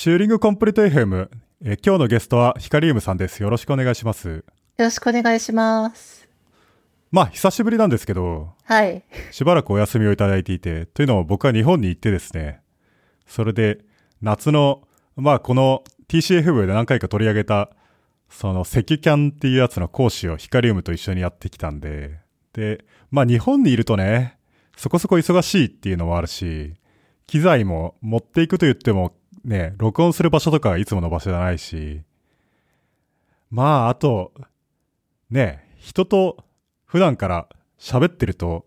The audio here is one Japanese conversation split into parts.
チューリングコンプリート FM。えー今日のゲストはヒカリウムさんです。よろしくお願いします。よろしくお願いします。まあ、久しぶりなんですけど、はい。しばらくお休みをいただいていて、というのも僕は日本に行ってですね、それで夏の、まあこの TCFV で何回か取り上げた、そのセキュキャンっていうやつの講師をヒカリウムと一緒にやってきたんで、で、まあ日本にいるとね、そこそこ忙しいっていうのもあるし、機材も持っていくと言ってもね、録音する場所とかはいつもの場所じゃないし、まああと、ね、人と普段から喋ってると、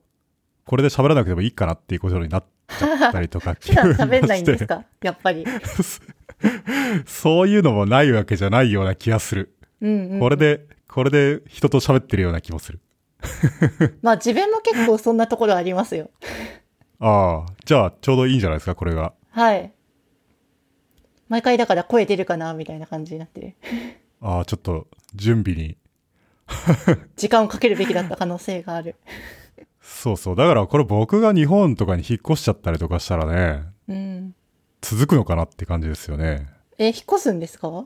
これで喋らなくてもいいかなっていうことになっちゃったりとか、普段喋んないんですか？やっぱり。そういうのもないわけじゃないような気がする。うん、うん。これ。で、これで人と喋ってるような気もする。まあ自分も結構そんなところありますよ。ああ、じゃあちょうどいいんじゃないですか、これが。はい。毎回だから声出るかなみたいな感じになってる。ああ、ちょっと準備に。時間をかけるべきだった可能性がある。そうそう。だからこれ僕が日本とかに引っ越しちゃったりとかしたらね、うん。続くのかなって感じですよね。え、引っ越すんですか？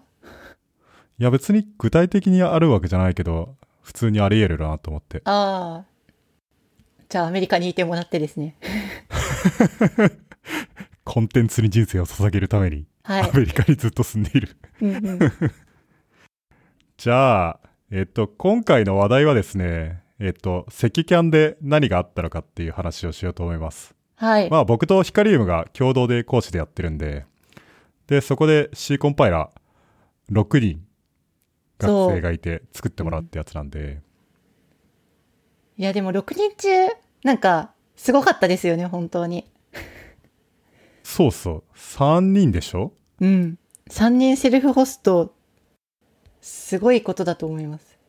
いや別に具体的にあるわけじゃないけど、普通にあり得るなと思って。ああ。じゃあアメリカにいてもらってですね。コンテンツに人生を捧げるために、はいア。メリカにずっと住んでいる。うんうん。じゃあ、えっと、今回の話題はですね、えっと、セキキャンで何があったのかっていう話をしようと思います。はい。まあ僕とヒカリウムが共同で講師でやってるんで、で、そこで C コンパイラー6人学生がいて作ってもらうってやつなんで、いやでも6人中、なんか、すごかったですよね、本当に。そうそう、3人でしょ？うん。3人セルフホスト、すごいことだと思います。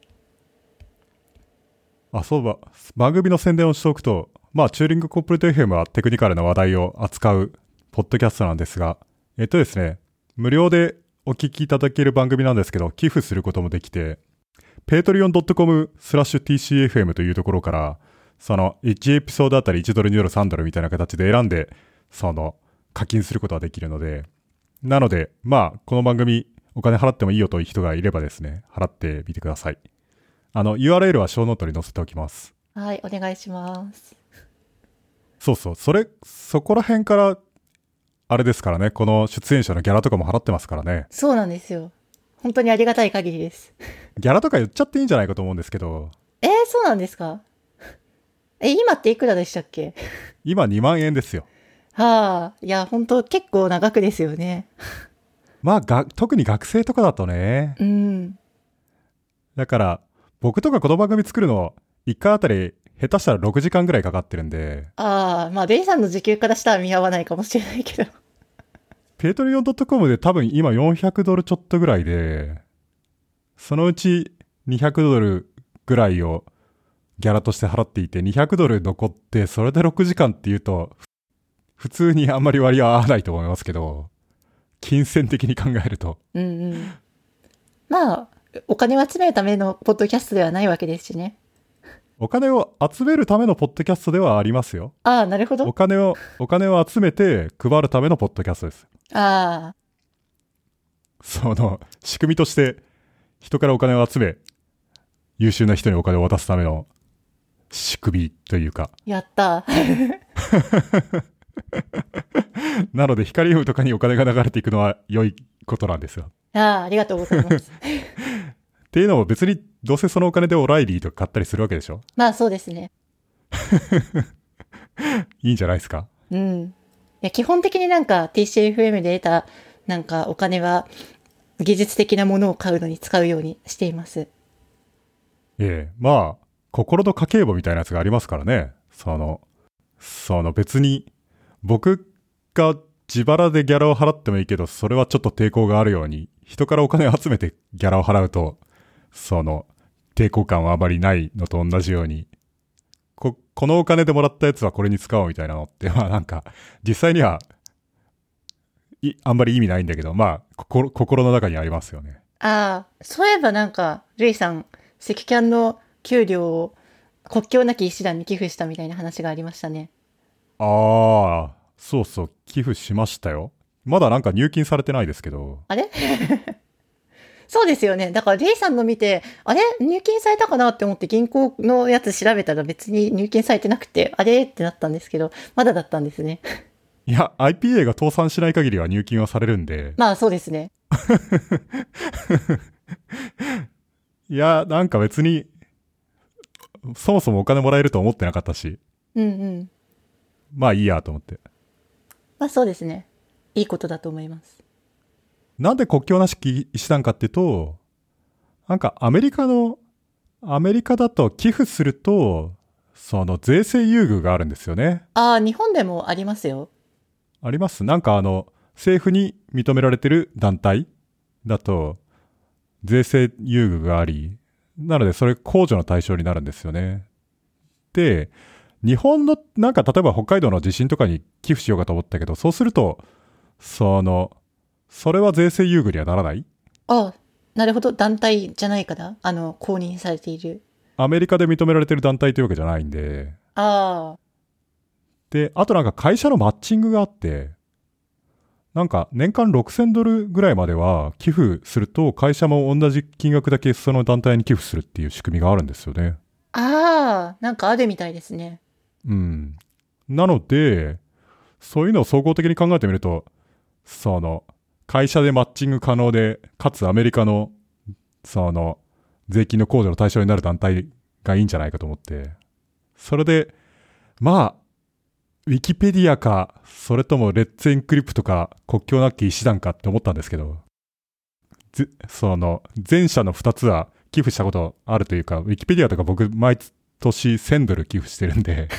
あ、そうば、番組の宣伝をしておくと、まあ、チューリングコンプリート FM はテクニカルな話題を扱うポッドキャストなんですが、えっとですね、無料でお聞きいただける番組なんですけど、寄付することもできて、patreon.com スラッシュ tcfm というところから、その1エピソードあたり1ドル、2ドル、3ドルみたいな形で選んで、その課金することができるので、なので、まあ、この番組お金払ってもいいよという人がいればですね、払ってみてください。あの、URL はショーノートに載せておきます。はい、お願いします。そうそう、それ、そこら辺から、あれですからね、この出演者のギャラとかも払ってますからね。そうなんですよ。本当にありがたい限りです。ギャラとか言っちゃっていいんじゃないかと思うんですけど、えー、そうなんですか？え、今っていくらでしたっけ？今2万円ですよ。はあ、いや、本当結構長くですよね。まあ、が、特に学生とかだとね。うん。だから、僕とかこの番組作るの、1回あたり、下手したら6時間ぐらいかかってるんで、ああ、まあ、ベイさんの時給からしたら見合わないかもしれないけど。 Patreon.com で多分今400ドルちょっとぐらいで、そのうち200ドルぐらいをギャラとして払っていて、200ドル残って、それで6時間っていうと、ふ普通にあんまり割は合わないと思いますけど、金銭的に考えると。うんうん。まあ、お金を集めるためのポッドキャストではないわけですしね。お金を集めるためのポッドキャストではありますよ。ああ、なるほおど。金を、お金を集めて配るためのポッドキャストです。ああ、その、仕組みとして、人からお金を集め、優秀な人にお金を渡すための仕組みというか。やった。なので、光ウムとかにお金が流れていくのは良いことなんですよ。ああ、ありがとうございます。っていうのも別に、どうせそのお金でオライリーとか買ったりするわけでしょ？まあ、そうですね。いいんじゃないですか？うん。いや、基本的になんか TCFM で得たなんかお金は技術的なものを買うのに使うようにしています。ええ、まあ、心の家計簿みたいなやつがありますからね。その、その別に、僕が自腹でギャラを払ってもいいけど、それはちょっと抵抗があるように、人からお金を集めてギャラを払うと、その、抵抗感はあまりないのと同じように、こ、このお金でもらったやつはこれに使おうみたいなのって、まあなんか、実際には、い、あんまり意味ないんだけど、まあ、心、心の中にありますよね。ああ、そういえばなんか、ルイさん、赤キャンの給料を国境なき医師団に寄付したみたいな話がありましたね。ああ、そうそう、寄付しましたよ。まだなんか入金されてないですけど、あれ？そうですよね。だから、レイさんの見て、あれ？入金されたかなって思って銀行のやつ調べたら別に入金されてなくて、あれ？ってなったんですけど、まだだったんですね。いや、IPA が倒産しない限りは入金はされるんで、まあそうですね。いや、なんか別に、そもそもお金もらえると思ってなかったし、うんうん。まあいいやと思って。まあそうですね。いいことだと思います。なんで国境なし医師団かっていうと、なんかアメリカの、アメリカだと寄付すると、その税制優遇があるんですよね。ああ、日本でもありますよ。あります？なんかあの、政府に認められてる団体だと、税制優遇があり、なのでそれ控除の対象になるんですよね。で、日本の、なんか例えば北海道の地震とかに寄付しようかと思ったけど、そうすると、その、それは税制優遇にはならない？ああ、なるほど。団体じゃないから、あの、公認されている。アメリカで認められてる団体というわけじゃないんで、ああ、で、あとなんか会社のマッチングがあって、なんか年間6000ドルぐらいまでは寄付すると会社も同じ金額だけその団体に寄付するっていう仕組みがあるんですよね。ああ、なんかあるみたいですね。うん。なので、そういうのを総合的に考えてみると、その、会社でマッチング可能で、かつアメリカの、その、税金の控除の対象になる団体がいいんじゃないかと思って。それで、まあ、ウィキペディアか、それともレッツエンクリプトか、国境なき医師団かって思ったんですけど、その、前者の二つは寄付したことあるというか、ウィキペディアとか僕毎年1000ドル寄付してるんで、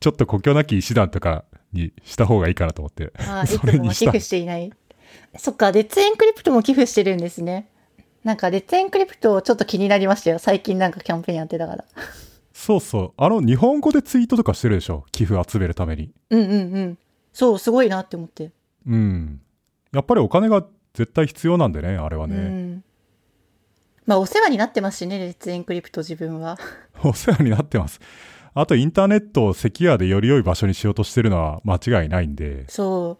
ちょっと国境なき医師団とかにした方がいいかなと思って。ああ、いそつもは寄付していない。そっか、レッツエンクリプトも寄付してるんですね。なんか、レッツエンクリプトちょっと気になりましたよ。最近なんかキャンペーンやってたから。そうそう。あの、日本語でツイートとかしてるでしょ？寄付集めるために。うんうんうん。そう、すごいなって思って。うん。やっぱりお金が絶対必要なんでね、あれはうね。ん。まあ、お世話になってますしね、レッツエンクリプト自分は。お世話になってます。あと、インターネットをセキュアでより良い場所にしようとしてるのは間違いないんで、そ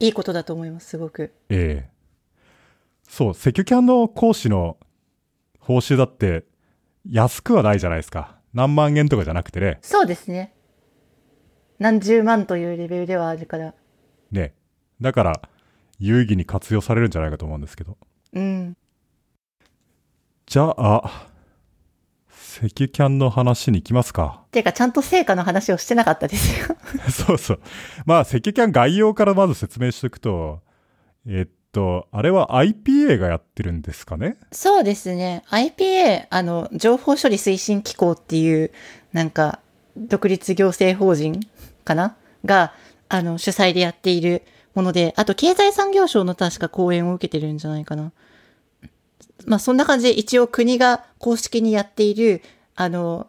う。いいことだと思います、すごく。ええそう、セキュキャンの講師の報酬だって安くはないじゃないですか。何万円とかじゃなくてね。そうですね。何十万というレベルではあるから。ね。だから、有意義に活用されるんじゃないかと思うんですけど。うん。じゃあ、セキュキャンの話に行きますか。ていうか、ちゃんと成果の話をしてなかったですよ。そうそう。まあ、セキュキャン概要からまず説明しておくと、えっと、あれは IPA がやってるんですかね？そうですね。IPA、あの、情報処理推進機構っていう、なんか、独立行政法人かな？が、あの、主催でやっているもので、あと、経済産業省の確か講演を受けてるんじゃないかな。まあ、そんな感じで一応国が公式にやっている、あの、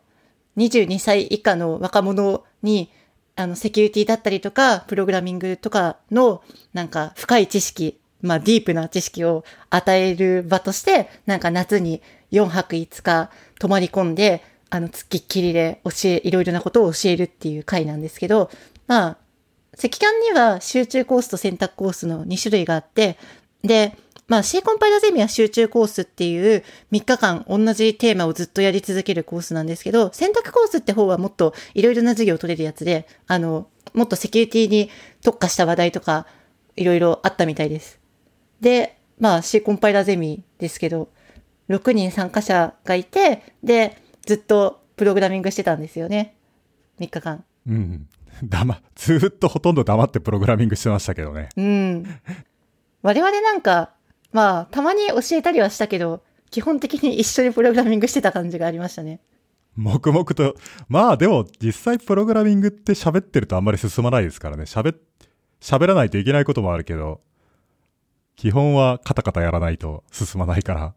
22歳以下の若者に、あの、セキュリティだったりとか、プログラミングとかの、なんか、深い知識、まあ、ディープな知識を与える場として、なんか夏に4泊5日泊まり込んで、あの、つきっきりで教え、いろいろなことを教えるっていう回なんですけど、まあ、赤キャンには集中コースと選択コースの2種類があって、で、まあ C コンパイラーゼミは集中コースっていう3日間同じテーマをずっとやり続けるコースなんですけど、選択コースって方はもっといろいろな授業を取れるやつで、あの、もっとセキュリティに特化した話題とかいろいろあったみたいです。で、まあ C コンパイラーゼミですけど、6人参加者がいて、で、ずっとプログラミングしてたんですよね。3日間。うん。黙、ずーっとほとんど黙ってプログラミングしてましたけどね。うん。我々なんか、まあ、たまに教えたりはしたけど、基本的に一緒にプログラミングしてた感じがありましたね。黙々と。まあでも、実際プログラミングって喋ってるとあんまり進まないですからね。喋、喋らないといけないこともあるけど、基本はカタカタやらないと進まないから。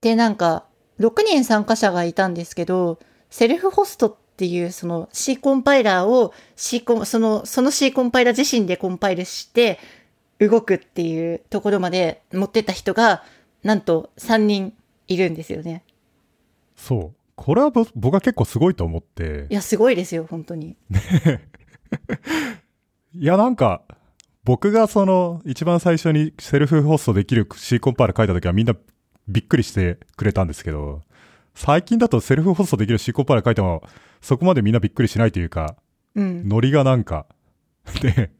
で、なんか、6人参加者がいたんですけど、セルフホストっていうその C コンパイラーを C コン、その、その C コンパイラー自身でコンパイルして動くっていうところまで持ってった人が、なんと3人いるんですよね。そう。これはぼ僕は結構すごいと思ってい、や、すごいですよ、本当に。いや、なんか、僕がその、一番最初にセルフホストできる C コンパイル書いた時はみんなびっくりしてくれたんですけど、最近だとセルフホストできる C コンパイル書いても、そこまでみんなびっくりしないというか、うん。ノリがなんか、で、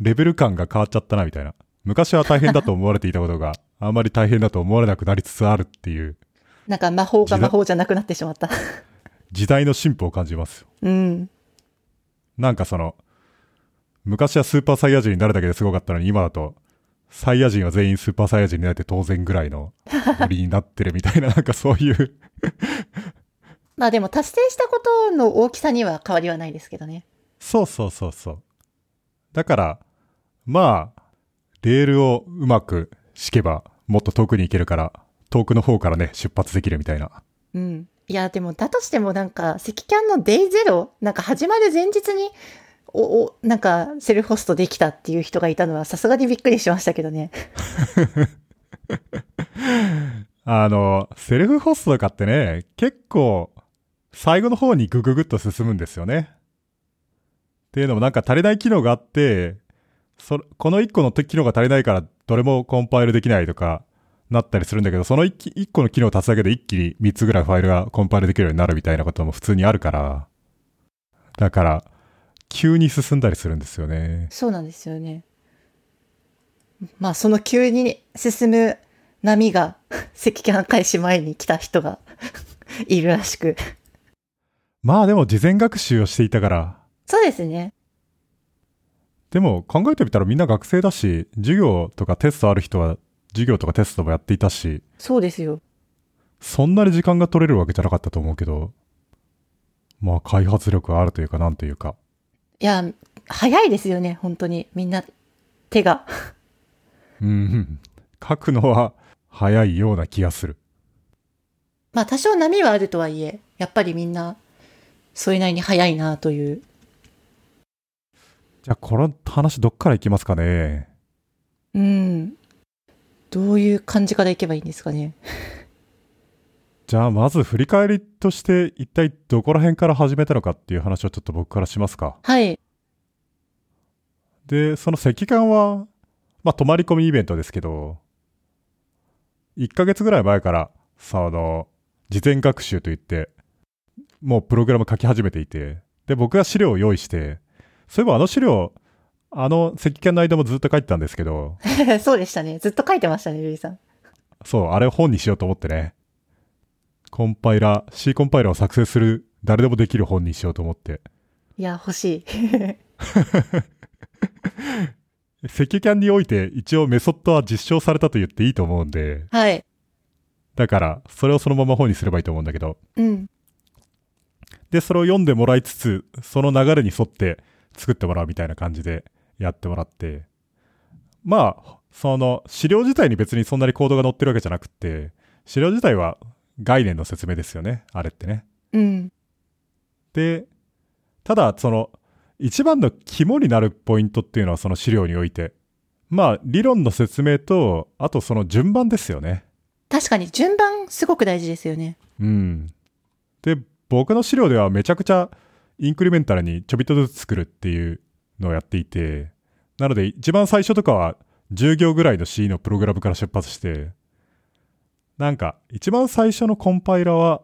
レベル感が変わっちゃったなみたいな。昔は大変だと思われていたことが、あんまり大変だと思われなくなりつつあるっていう、なんか魔法が魔法じゃなくなってしまった。時代の進歩を感じますよ。うん。なんかその、昔はスーパーサイヤ人になるだけですごかったのに、今だと、サイヤ人は全員スーパーサイヤ人になって当然ぐらいの ノリになってるみたいな、なんかそういう、まあでも達成したことの大きさには変わりはないですけどね。そうそうそうそう。だから、まあ、レールをうまく敷けば、もっと遠くに行けるから、遠くの方からね、出発できるみたいな。うん。いや、でも、だとしてもなんか、赤キャンのデイゼロ、なんか始まる前日に、お、お、なんか、セルフホストできたっていう人がいたのは、さすがにびっくりしましたけどね。あの、セルフホストとかってね、結構、最後の方にグググっと進むんですよね。っていうのもなんか足りない機能があって、そこの1個の機能が足りないからどれもコンパイルできないとかなったりするんだけど、その 1, 1個の機能を足すだけで一気に3つぐらいファイルがコンパイルできるようになるみたいなことも普通にあるから、だから、急に進んだりするんですよね。そうなんですよね。まあ、その急に進む波が、赤キャン開始前に来た人が いるらしく。まあでも事前学習をしていたから、そうですね。でも考えてみたらみんな学生だし、授業とかテストある人は授業とかテストもやっていたし、そうですよ。そんなに時間が取れるわけじゃなかったと思うけど、まあ開発力があるというかなんというか。いや、早いですよね、本当に。みんな、手が。うん、書くのは早いような気がする。まあ、多少波はあるとはいえ、やっぱりみんな、それなりに早いなという。じゃあこの話どっから行きますかね？うん。どういう感じからいけばいいんですかね？じゃあまず振り返りとして一体どこら辺から始めたのかっていう話をちょっと僕からしますか。はい。で、その赤艦は、まあ、泊まり込みイベントですけど、1ヶ月ぐらい前から、その、事前学習といって、もうプログラム書き始めていて、で、僕が資料を用意して、そういえばあの資料、あの赤艦の間もずっと書いてたんですけど、そうでしたね。ずっと書いてましたね、ゆりさん。そう、あれを本にしようと思ってね、コンパイラー、C コンパイラーを作成する、誰でもできる本にしようと思って、いや、欲しい。赤キャンにおいて一応メソッドは実証されたと言っていいと思うんで、はい。だから、それをそのまま本にすればいいと思うんだけど。うん。で、それを読んでもらいつつ、その流れに沿って作ってもらうみたいな感じでやってもらって。まあ、その、資料自体に別にそんなにコードが載ってるわけじゃなくって、資料自体は概念の説明ですよね。あれってね。うん。で、ただ、その、一番の肝になるポイントっていうのはその資料において、まあ、理論の説明と、あとその順番ですよね。確かに、順番、すごく大事ですよね。うん。で、僕の資料ではめちゃくちゃインクリメンタルにちょびっとずつ作るっていうのをやっていて、なので一番最初とかは10行ぐらいの C のプログラムから出発して、なんか一番最初のコンパイラは、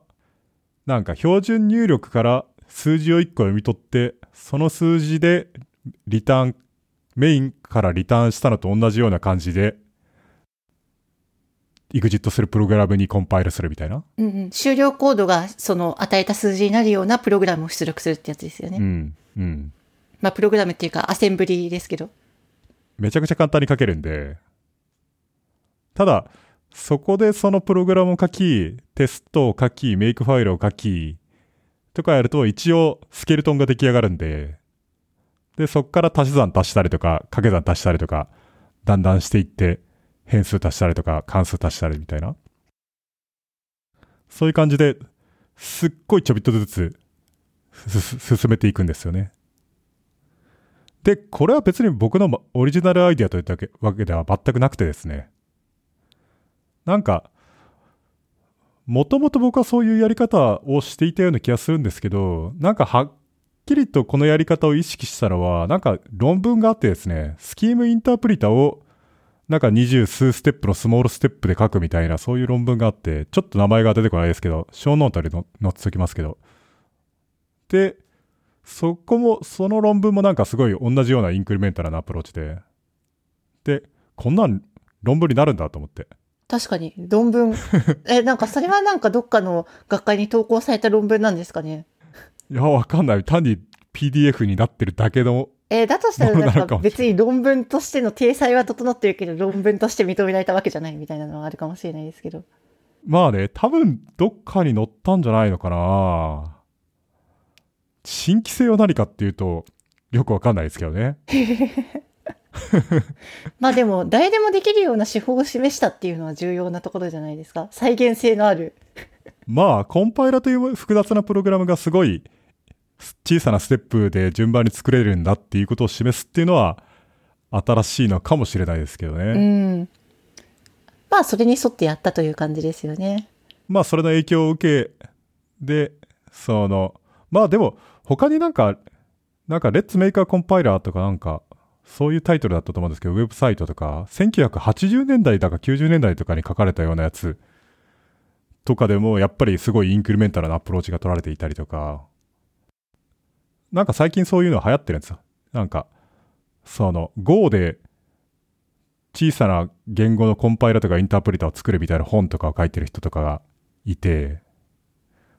なんか標準入力から数字を1個読み取って、その数字でリターン、メインからリターンしたのと同じような感じで、エグジットするプログラムにコンパイルするみたいな？うんうん。終了コードが、その、与えた数字になるようなプログラムを出力するってやつですよね。うん。うん。まあ、プログラムっていうか、アセンブリですけど。めちゃくちゃ簡単に書けるんで、ただ、そこでそのプログラムを書き、テストを書き、メイクファイルを書き、とかやると一応スケルトンが出来上がるんで、で、そこから足し算足したりとか、掛け算足したりとか、だんだんしていって、変数足したりとか、関数足したりみたいな。そういう感じで、すっごいちょびっとずつ、進めていくんですよね。で、これは別に僕のオリジナルアイデアといったわけでは全くなくてですね。なんか、もともと僕はそういうやり方をしていたような気がするんですけど、なんかはっきりとこのやり方を意識したのは、なんか論文があってですね、スキームインタープリタをなんか二十数ステップのスモールステップで書くみたいな、そういう論文があって、ちょっと名前が出てこないですけど、ショーノートに載っておきますけど。で、そこも、その論文もなんかすごい同じようなインクリメンタルなアプローチで、で、こんなん論文になるんだと思って。確かに、論文。え、なんかそれはなんかどっかの学会に投稿された論文なんですかね？いや、わかんない。単に PDF になってるだけのえー、だとしたらなんか別に論文としての体裁は整ってるけど論文として認められたわけじゃないみたいなのはあるかもしれないですけど。まあね、多分どっかに載ったんじゃないのかな新規性は何かっていうとよくわかんないですけどね。まあでも誰でもできるような手法を示したっていうのは重要なところじゃないですか。再現性のある。まあコンパイラという複雑なプログラムがすごい小さなステップで順番に作れるんだっていうことを示すっていうのは新しいのかもしれないですけどね。うん。まあそれに沿ってやったという感じですよね。まあそれの影響を受けで、その、まあでも他になんか、なんかレッツメーカーコンパイラーとかなんか、そういうタイトルだったと思うんですけど、ウェブサイトとか、1980年代だか90年代とかに書かれたようなやつとかでも、やっぱりすごいインクリメンタルなアプローチが取られていたりとか、なんか最近そういうの流行ってるんですよ。なんか、その Go で小さな言語のコンパイラとかインタープリターを作るみたいな本とかを書いてる人とかがいて、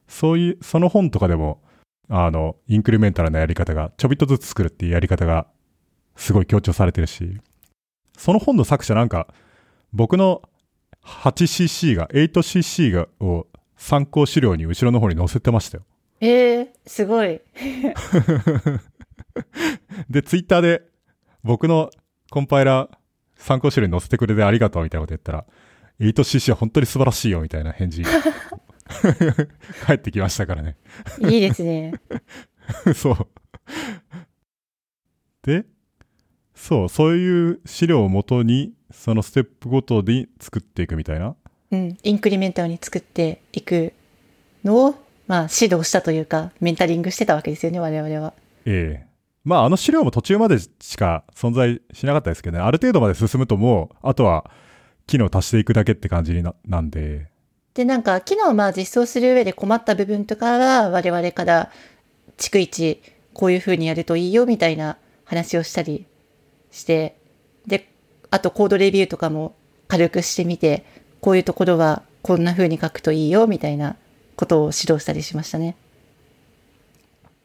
そういう、その本とかでも、あの、インクリメンタルなやり方が、ちょびっとずつ作るっていうやり方が、すごい強調されてるし、その本の作者なんか、僕の 8cc が、8cc が、を参考資料に後ろの方に載せてましたよ。ええー、すごい。で、ツイッターで僕のコンパイラー参考資料に載せてくれてありがとうみたいなこと言ったら、8cc は本当に素晴らしいよみたいな返事 返ってきましたからね。いいですね。そう。で、そう、そういう資料をもとに、そのステップごとに作っていくみたいな。うん、インクリメンタルに作っていくのをまあ、指導したというか、メンタリングしてたわけですよね、我々は。ええまあ、あの資料も途中までしか存在しなかったですけどね、ある程度まで進むともう、あとは機能足していくだけって感じにななんで。で、なんか、機能をまあ実装する上で困った部分とかは、我々から、逐一、こういう風にやるといいよ、みたいな話をしたりして、で、あとコードレビューとかも軽くしてみて、こういうところはこんな風に書くといいよ、みたいなことを指導したりしましたね。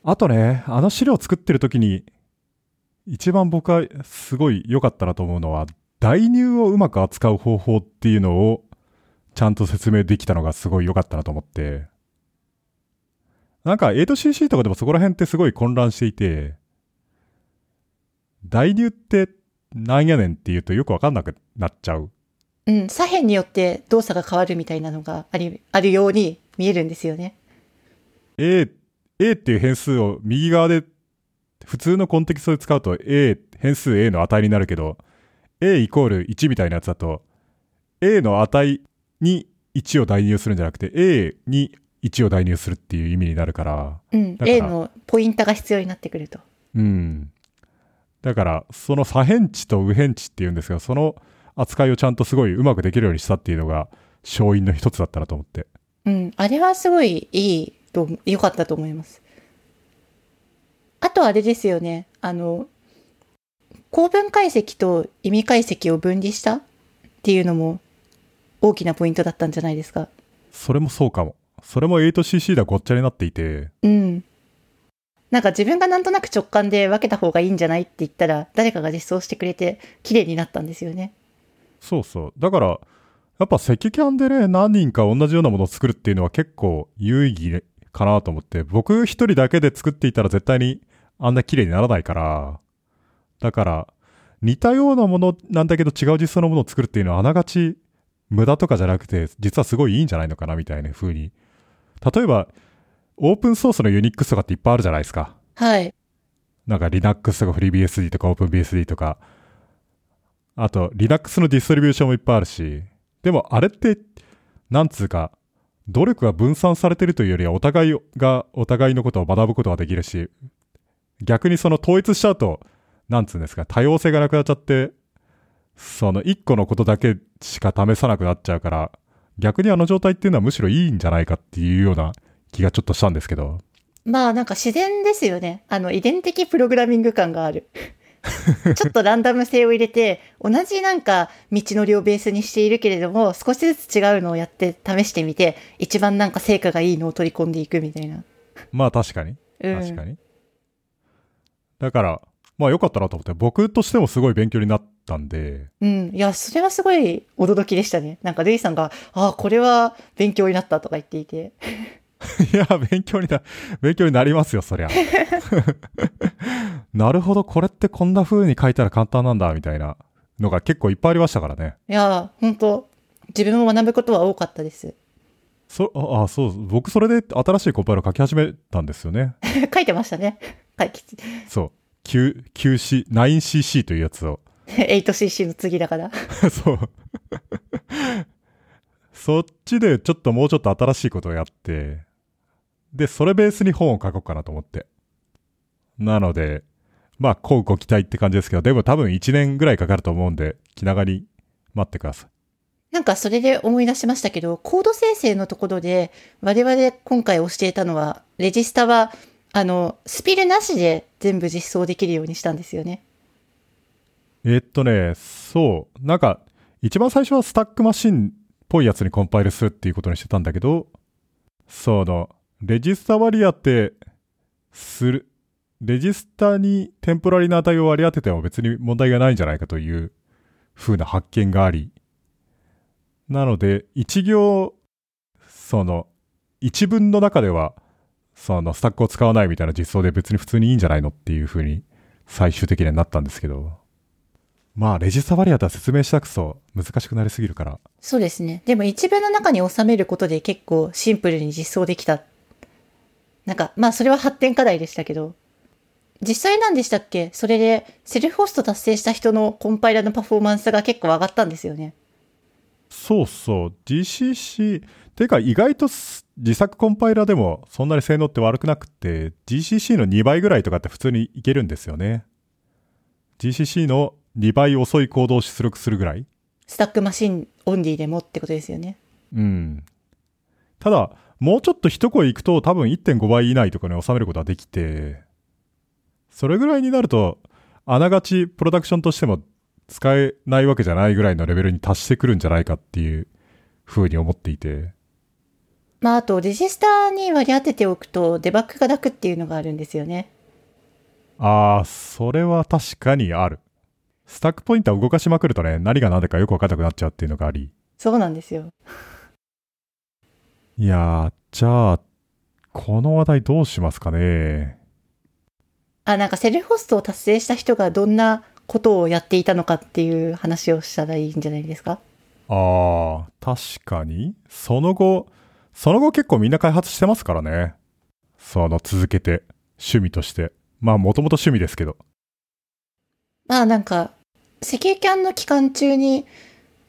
あとね、あの資料を作ってる時に、一番僕はすごい良かったなと思うのは、代入をうまく扱う方法っていうのをちゃんと説明できたのがすごい良かったなと思って。なんか 8cc とかでもそこら辺ってすごい混乱していて、代入ってなんやねんって言うとよくわかんなくなっちゃう。うん、左辺によって動作が変わるみたいなのがあり、あるように見えるんですよね。A、A っていう変数を右側で普通のコンテキストで使うと A、変数 A の値になるけど、A イコール1みたいなやつだと、A の値に1を代入するんじゃなくて、A に1を代入するっていう意味になるから。うん、A のポイントが必要になってくると。うん。だから、その左辺値と右辺値っていうんですが、その扱いをちゃんとすごいうまくできるようにしたっていうのが、勝因の一つだったなと思って。うん、あれはすごいいいと、良かったと思います。あとあれですよね、あの、構文解析と意味解析を分離したっていうのも大きなポイントだったんじゃないですか。それもそうかも。それも 8cc ではごっちゃになっていて。うん。なんか自分がなんとなく直感で分けた方がいいんじゃないって言ったら、誰かが実装してくれて、綺麗になったんですよね。そうそう。だから、やっぱ赤キャンでね、何人か同じようなものを作るっていうのは結構有意義かなと思って、僕一人だけで作っていたら絶対にあんな綺麗にならないから、だから、似たようなものなんだけど違う実装のものを作るっていうのはあながち無駄とかじゃなくて、実はすごいいいんじゃないのかなみたいな風に。例えば、オープンソースのユニックスとかっていっぱいあるじゃないですか。はい。なんか Linux とか FreeBSD とか OpenBSD とか、あと、Linux のディストリビューションもいっぱいあるし、でもあれって、なんつうか、努力が分散されてるというよりは、お互いがお互いのことを学ぶことができるし、逆にその統一しちゃうと、なんつうんですか、多様性がなくなっちゃって、その一個のことだけしか試さなくなっちゃうから、逆にあの状態っていうのはむしろいいんじゃないかっていうような気がちょっとしたんですけど。まあなんか自然ですよね。あの遺伝的プログラミング感がある。ちょっとランダム性を入れて、同じなんか道のりをベースにしているけれども、少しずつ違うのをやって試してみて、一番なんか成果がいいのを取り込んでいくみたいな。まあ確かに。うん確かに。だから、まあ良かったなと思って、僕としてもすごい勉強になったんで、うん。いや、それはすごい驚きでしたね。なんかルイさんが、ああ、これは勉強になったとか言っていて。いや、勉強にな、勉強になりますよ、そりゃ。なるほど、これってこんな風に書いたら簡単なんだ、みたいなのが結構いっぱいありましたからね。いや、本当自分も学ぶことは多かったです。そ、あ、あそう、僕それで新しいコンパイルを書き始めたんですよね。書いてましたね。はい。そう。9、9C、9cc というやつを。8cc の次だから。そう。そっちでちょっともうちょっと新しいことをやって、で、それベースに本を書こうかなと思って。なので、まあ、こうご期待って感じですけど、でも多分1年ぐらいかかると思うんで、気長に待ってください。なんかそれで思い出しましたけど、コード生成のところで、我々今回教えたのは、レジスタは、あの、スピルなしで全部実装できるようにしたんですよね。えっとね、そう。なんか、一番最初はスタックマシンっぽいやつにコンパイルするっていうことにしてたんだけど、その、レジスタ割り当てする、レジスタにテンポラリな値を割り当てても別に問題がないんじゃないかという風な発見があり、なので、一行、その、一文の中では、その、スタックを使わないみたいな実装で別に普通にいいんじゃないのっていう風に最終的にはなったんですけど、まあ、レジスタバリアとは説明したくそ難しくなりすぎるから。そうですね。でも一文の中に収めることで結構シンプルに実装できた。なんか、まあそれは発展課題でしたけど、実際なんでしたっけ？それでセルフホスト達成した人のコンパイラーのパフォーマンスが結構上がったんですよね。そうそう。GCC、てか意外とす自作コンパイラーでもそんなに性能って悪くなくて、GCC の2倍ぐらいとかって普通にいけるんですよね。GCC の2倍遅いコードを出力するぐらいスタックマシンオンリーでもってことですよね。うん。ただ、もうちょっと一声いくと多分1.5倍以内とかに収めることができて、それぐらいになると、あながちプロダクションとしても使えないわけじゃないぐらいのレベルに達してくるんじゃないかっていう風に思っていて。まああとレジスターに割り当てておくとデバッグが楽っていうのがあるんですよね。ああ、それは確かにある。スタックポインターを動かしまくるとね、何が何だかよくわかんなくなっちゃうっていうのがあり。そうなんですよ。いやー、じゃあ、この話題どうしますかね。あ、なんかセルフホストを達成した人がどんなことをやっていたのかっていう話をしたらいいんじゃないですか？ああ、確かに。その後、その後結構みんな開発してますからね。その続けて、趣味として。まあもともと趣味ですけど。まあなんか、石油キャンの期間中に、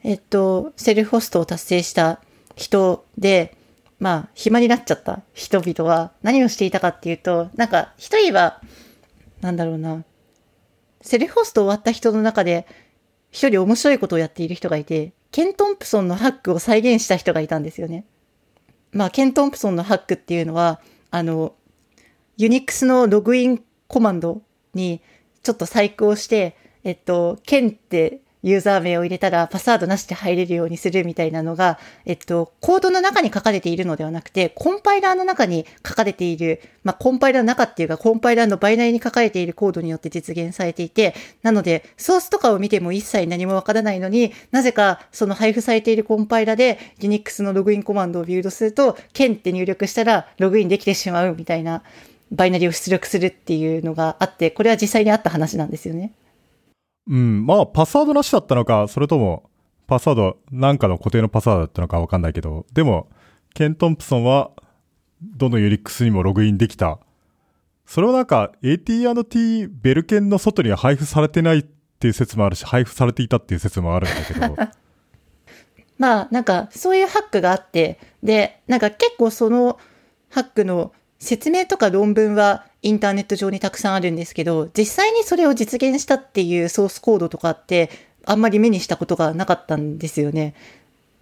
えっと、セルフホストを達成した人で、まあ、暇になっちゃった人々は何をしていたかっていうと、なんか、一人は、なんだろうな、セルフホスト終わった人の中で、一人面白いことをやっている人がいて、ケン・トンプソンのハックを再現した人がいたんですよね。まあ、ケン・トンプソンのハックっていうのは、あの、ユニックスのログインコマンドにちょっと細工をして、えっと、ケンってユーザー名を入れたらパスワードなしで入れるようにするみたいなのが、えっと、コードの中に書かれているのではなくて、コンパイラーの中に書かれている、まあ、コンパイラーの中っていうか、コンパイラーのバイナリに書かれているコードによって実現されていて、なので、ソースとかを見ても一切何もわからないのに、なぜかその配布されているコンパイラーで、Unix のログインコマンドをビルドすると、ケンって入力したらログインできてしまうみたいな、バイナリを出力するっていうのがあって、これは実際にあった話なんですよね。うん、まあパスワードなしだったのか、それともパスワード、なんかの固定のパスワードだったのかわかんないけど、でも、ケン・トンプソンは、どのユニックスにもログインできた。それはなんか AT&T ベルケンの外には配布されてないっていう説もあるし、配布されていたっていう説もあるんだけど、まあ、なんか、そういうハックがあって、で、なんか結構そのハックの説明とか論文は、インターネット上にたくさんあるんですけど、実際にそれを実現したっていうソースコードとかって、あんまり目にしたことがなかったんですよね。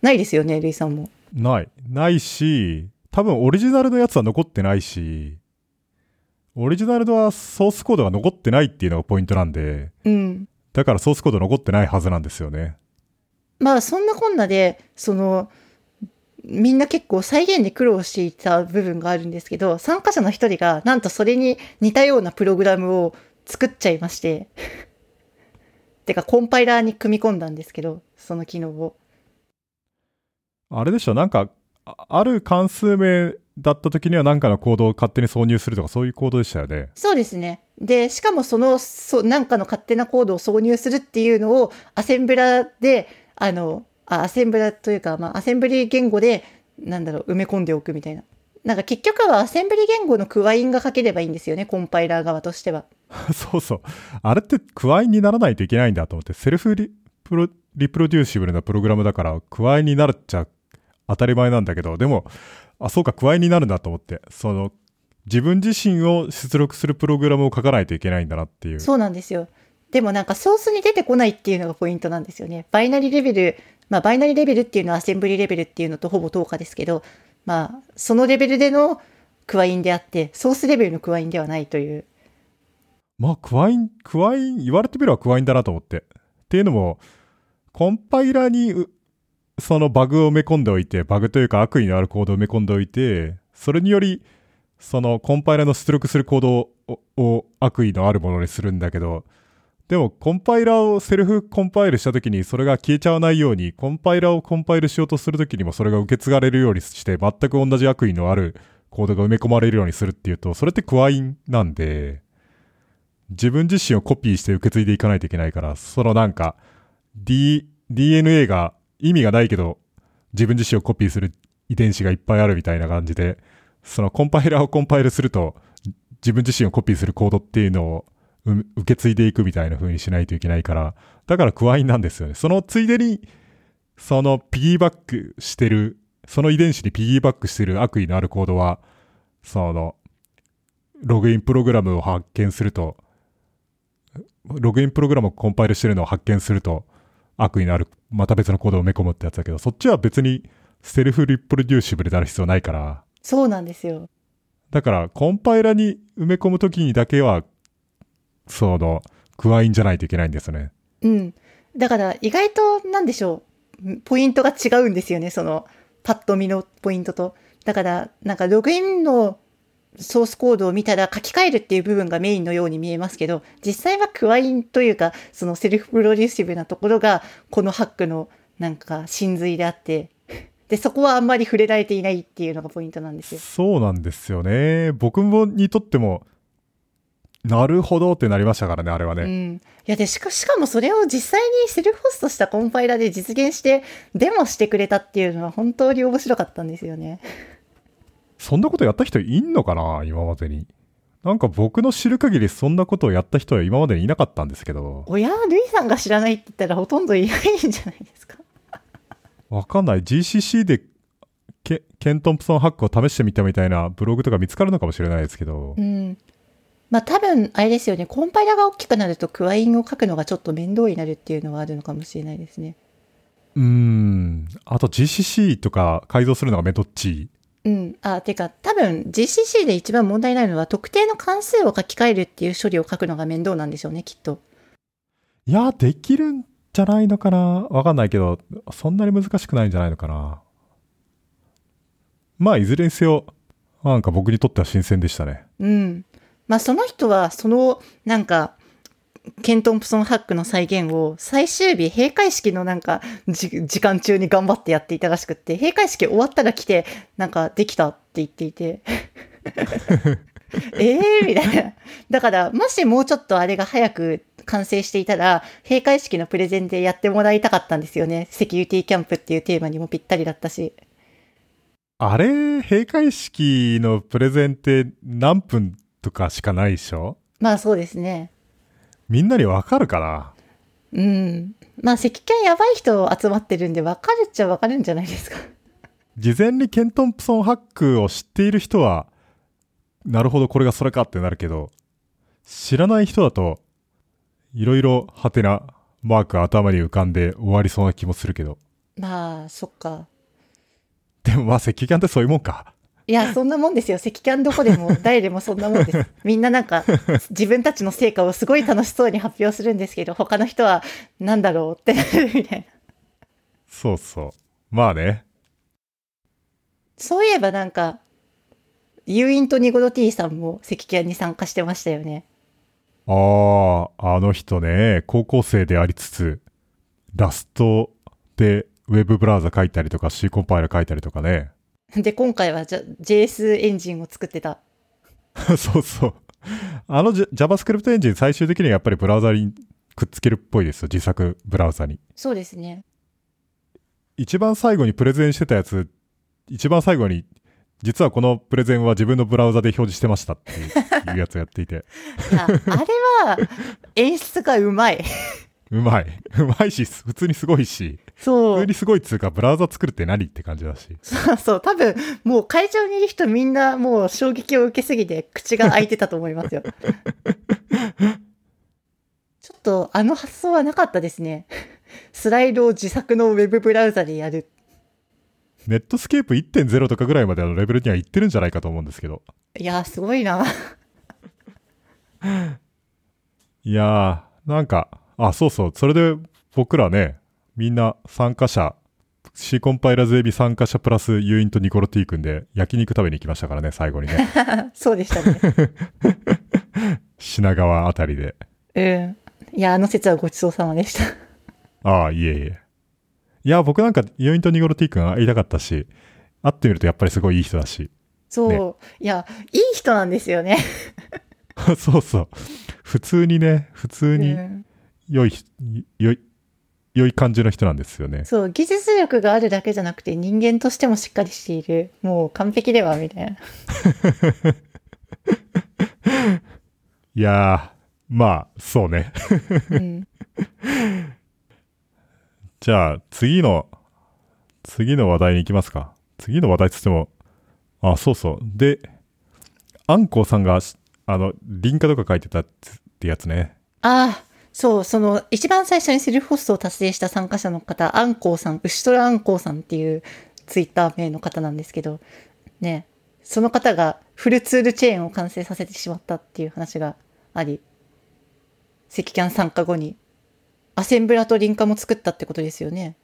ないですよね、ルイさんも。ない。ないし、多分オリジナルのやつは残ってないし、オリジナルはソースコードが残ってないっていうのがポイントなんで、うん。だからソースコード残ってないはずなんですよね。まあそんなこんなで、その、みんな結構再現に苦労していた部分があるんですけど、参加者の一人がなんとそれに似たようなプログラムを作っちゃいまして、てかコンパイラーに組み込んだんですけど、その機能を。あれでしょ、なんか、あある関数名だった時には何かのコードを勝手に挿入するとかそういうコードでしたよね。そうですね。で、しかもその、そなんかの勝手なコードを挿入するっていうのを、アセンブラで、あの、あアセンブラというか、まあ、アセンブリ言語で、なんだろう、埋め込んでおくみたいな。なんか結局はアセンブリ言語のクワインが書ければいいんですよね、コンパイラー側としては。そうそう。あれってクワインにならないといけないんだと思って、セルフリプロリプロデューシブルなプログラムだから、クワインになるっちゃ当たり前なんだけど、でも、あ、そうか、クワインになるんだと思って、その、自分自身を出力するプログラムを書かないといけないんだなっていう。そうなんですよ。でもなんかソースに出てこないっていうのがポイントなんですよね。バイナリレベル、まあバイナリレベルっていうのはアセンブリレベルっていうのとほぼ等価ですけど、まあそのレベルでのクワインであって、ソースレベルのクワインではないという。まあ、クワイン、クワイン、言われてみればクワインだなと思って。っていうのも、コンパイラーに、そのバグを埋め込んでおいて、バグというか悪意のあるコードを埋め込んでおいて、それにより、そのコンパイラーの出力するコードをを悪意のあるものにするんだけど、でもコンパイラーをセルフコンパイルした時にそれが消えちゃわないように、コンパイラーをコンパイルしようとする時にもそれが受け継がれるようにして、全く同じ悪意のあるコードが埋め込まれるようにするっていうと、それってクワインなんで、自分自身をコピーして受け継いでいかないといけないから、そのなんか、D、DNA が意味がないけど、自分自身をコピーする遺伝子がいっぱいあるみたいな感じで、そのコンパイラーをコンパイルすると、自分自身をコピーするコードっていうのを受け継いでいくみたいな風にしないといけないから、だからクワインなんですよね。そのついでに、そのピギーバックしてる、その遺伝子にピギーバックしてる悪意のあるコードは、その、ログインプログラムを発見すると、ログインプログラムをコンパイルしてるのを発見すると、悪意のある、また別のコードを埋め込むってやつだけど、そっちは別にセルフリプロデューシブルである必要ないから、そうなんですよ。だから、コンパイラに埋め込むときにだけは、その、クワインじゃないといけないんですよね。うん。だから意外となんでしょう。ポイントが違うんですよね。その、パッと見のポイントと。だから、なんかログインのソースコードを見たら書き換えるっていう部分がメインのように見えますけど、実際はクワインというか、そのセルフプロデューシブなところが、このハックのなんか真髄であって、で、そこはあんまり触れられていないっていうのがポイントなんですよ。そうなんですよね。僕もにとっても、なるほどってなりましたからね、あれはうね。ん。いや、で、しか、しかもそれを実際にセルフホストしたコンパイラで実現して、デモしてくれたっていうのは本当に面白かったんですよね。そんなことやった人いんのかな今までに。なんか僕の知る限りそんなことをやった人は今までにいなかったんですけど、おや、ルイさんが知らないって言ったらほとんどいないんじゃないですか。わかんない。GCC でケケン・トンプソンハックを試してみたみたいなブログとか見つかるのかもしれないですけどう、ん。まあ多分、あれですよね、コンパイラが大きくなるとクワインを書くのがちょっと面倒になるっていうのはあるのかもしれないですね。うーん。あと GCC とか改造するのがめんどっちい。うん。あ、てか、多分 GCC で一番問題ないのは特定の関数を書き換えるっていう処理を書くのが面倒なんでしょうね、きっと。いや、できるんじゃないのかなわかんないけど、そんなに難しくないんじゃないのかなまあ、いずれにせよ、なんか僕にとっては新鮮でしたね。うん。まあその人は、その、なんか、ケントンプソンハックの再現を最終日閉会式のなんかじ時間中に頑張ってやっていたらしくって閉会式終わったら来てなんかできたって言っていて。ええみたいな。だからもしもうちょっとあれが早く完成していたら閉会式のプレゼンでやってもらいたかったんですよね。セキュリティキャンプっていうテーマにもぴったりだったし。あれ、閉会式のプレゼンって何分とかしかないでしょ？まあそうですねみんなにわかるかな？うん。まあ、赤犬やばい人集まってるんで、わかるっちゃわかるんじゃないですか。事前にケントンプソンハックを知っている人は、なるほど、これがそれかってなるけど、知らない人だと、いろいろハテナマーク頭に浮かんで終わりそうな気もするけど。まあ、そっか。でもまあ、赤キャンってそういうもんか。いや、そんなもんですよ。赤キャンどこでも、誰でもそんなもんです。みんななんか、自分たちの成果をすごい楽しそうに発表するんですけど、他の人は、なんだろうってみたいな。そうそう。まあね。そういえばなんか、ユーインとニゴロ T さんも赤キャンに参加してましたよね。ああ、あの人ね、高校生でありつつ、ラストでウェブブラウザ書いたりとか C コンパイラー書いたりとかね。で、今回はじゃ JS エンジンを作ってた。そうそう。あの JavaScript エンジン最終的にはやっぱりブラウザにくっつけるっぽいですよ。自作ブラウザに。そうですね。一番最後にプレゼンしてたやつ、一番最後に、実はこのプレゼンは自分のブラウザで表示してましたっていうやつをやっていて。あれは、演出がうまい。うまい。うまいし、普通にすごいし、そう普通に。すごいっつうか、ブラウザ作るって何って感じだし。そ うそう。多分、もう会場にいる人みんなもう衝撃を受けすぎて口が開いてたと思いますよ。ちょっと、あの発想はなかったですね。スライドを自作のウェブブラウザでやる。ネットスケープ1.0とかぐらいまでのレベルには行ってるんじゃないかと思うんですけど。いやー、すごいな。いやー、なんか、あ、そうそう、それで僕らね、みんな参加者、C コンパイラーズエビ参加者プラスユーインとニコロティー君で焼肉食べに行きましたからね、最後にね。そうでしたね。品川あたりで。うん。いや、あの説はごちそうさまでした。ああ、いえいえ。いや、僕なんかユーインとニコロティー君会いたかったし、会ってみるとやっぱりすごいいい人だし。そう。ねいや、いい人なんですよね。そうそう。普通にね、普通にうん良い、良い、良い感じの人なんですよね。そう、技術力があるだけじゃなくて人間としてもしっかりしている。もう完璧では、みたいな。いやー、まあ、そうね。うん。じゃあ、次の、次の話題に行きますか。次の話題っつっても、あ、そうそう。で、アンコウさんが、あの、リンカとか書いてたってやつね。ああ、そう、その、一番最初にセルフホストを達成した参加者の方、アンコウさん、牛虎アンコウさんっていうツイッター名の方なんですけど、ね、その方がフルツールチェーンを完成させてしまったっていう話があり、赤キャン参加後に、アセンブラとリンカも作ったってことですよね。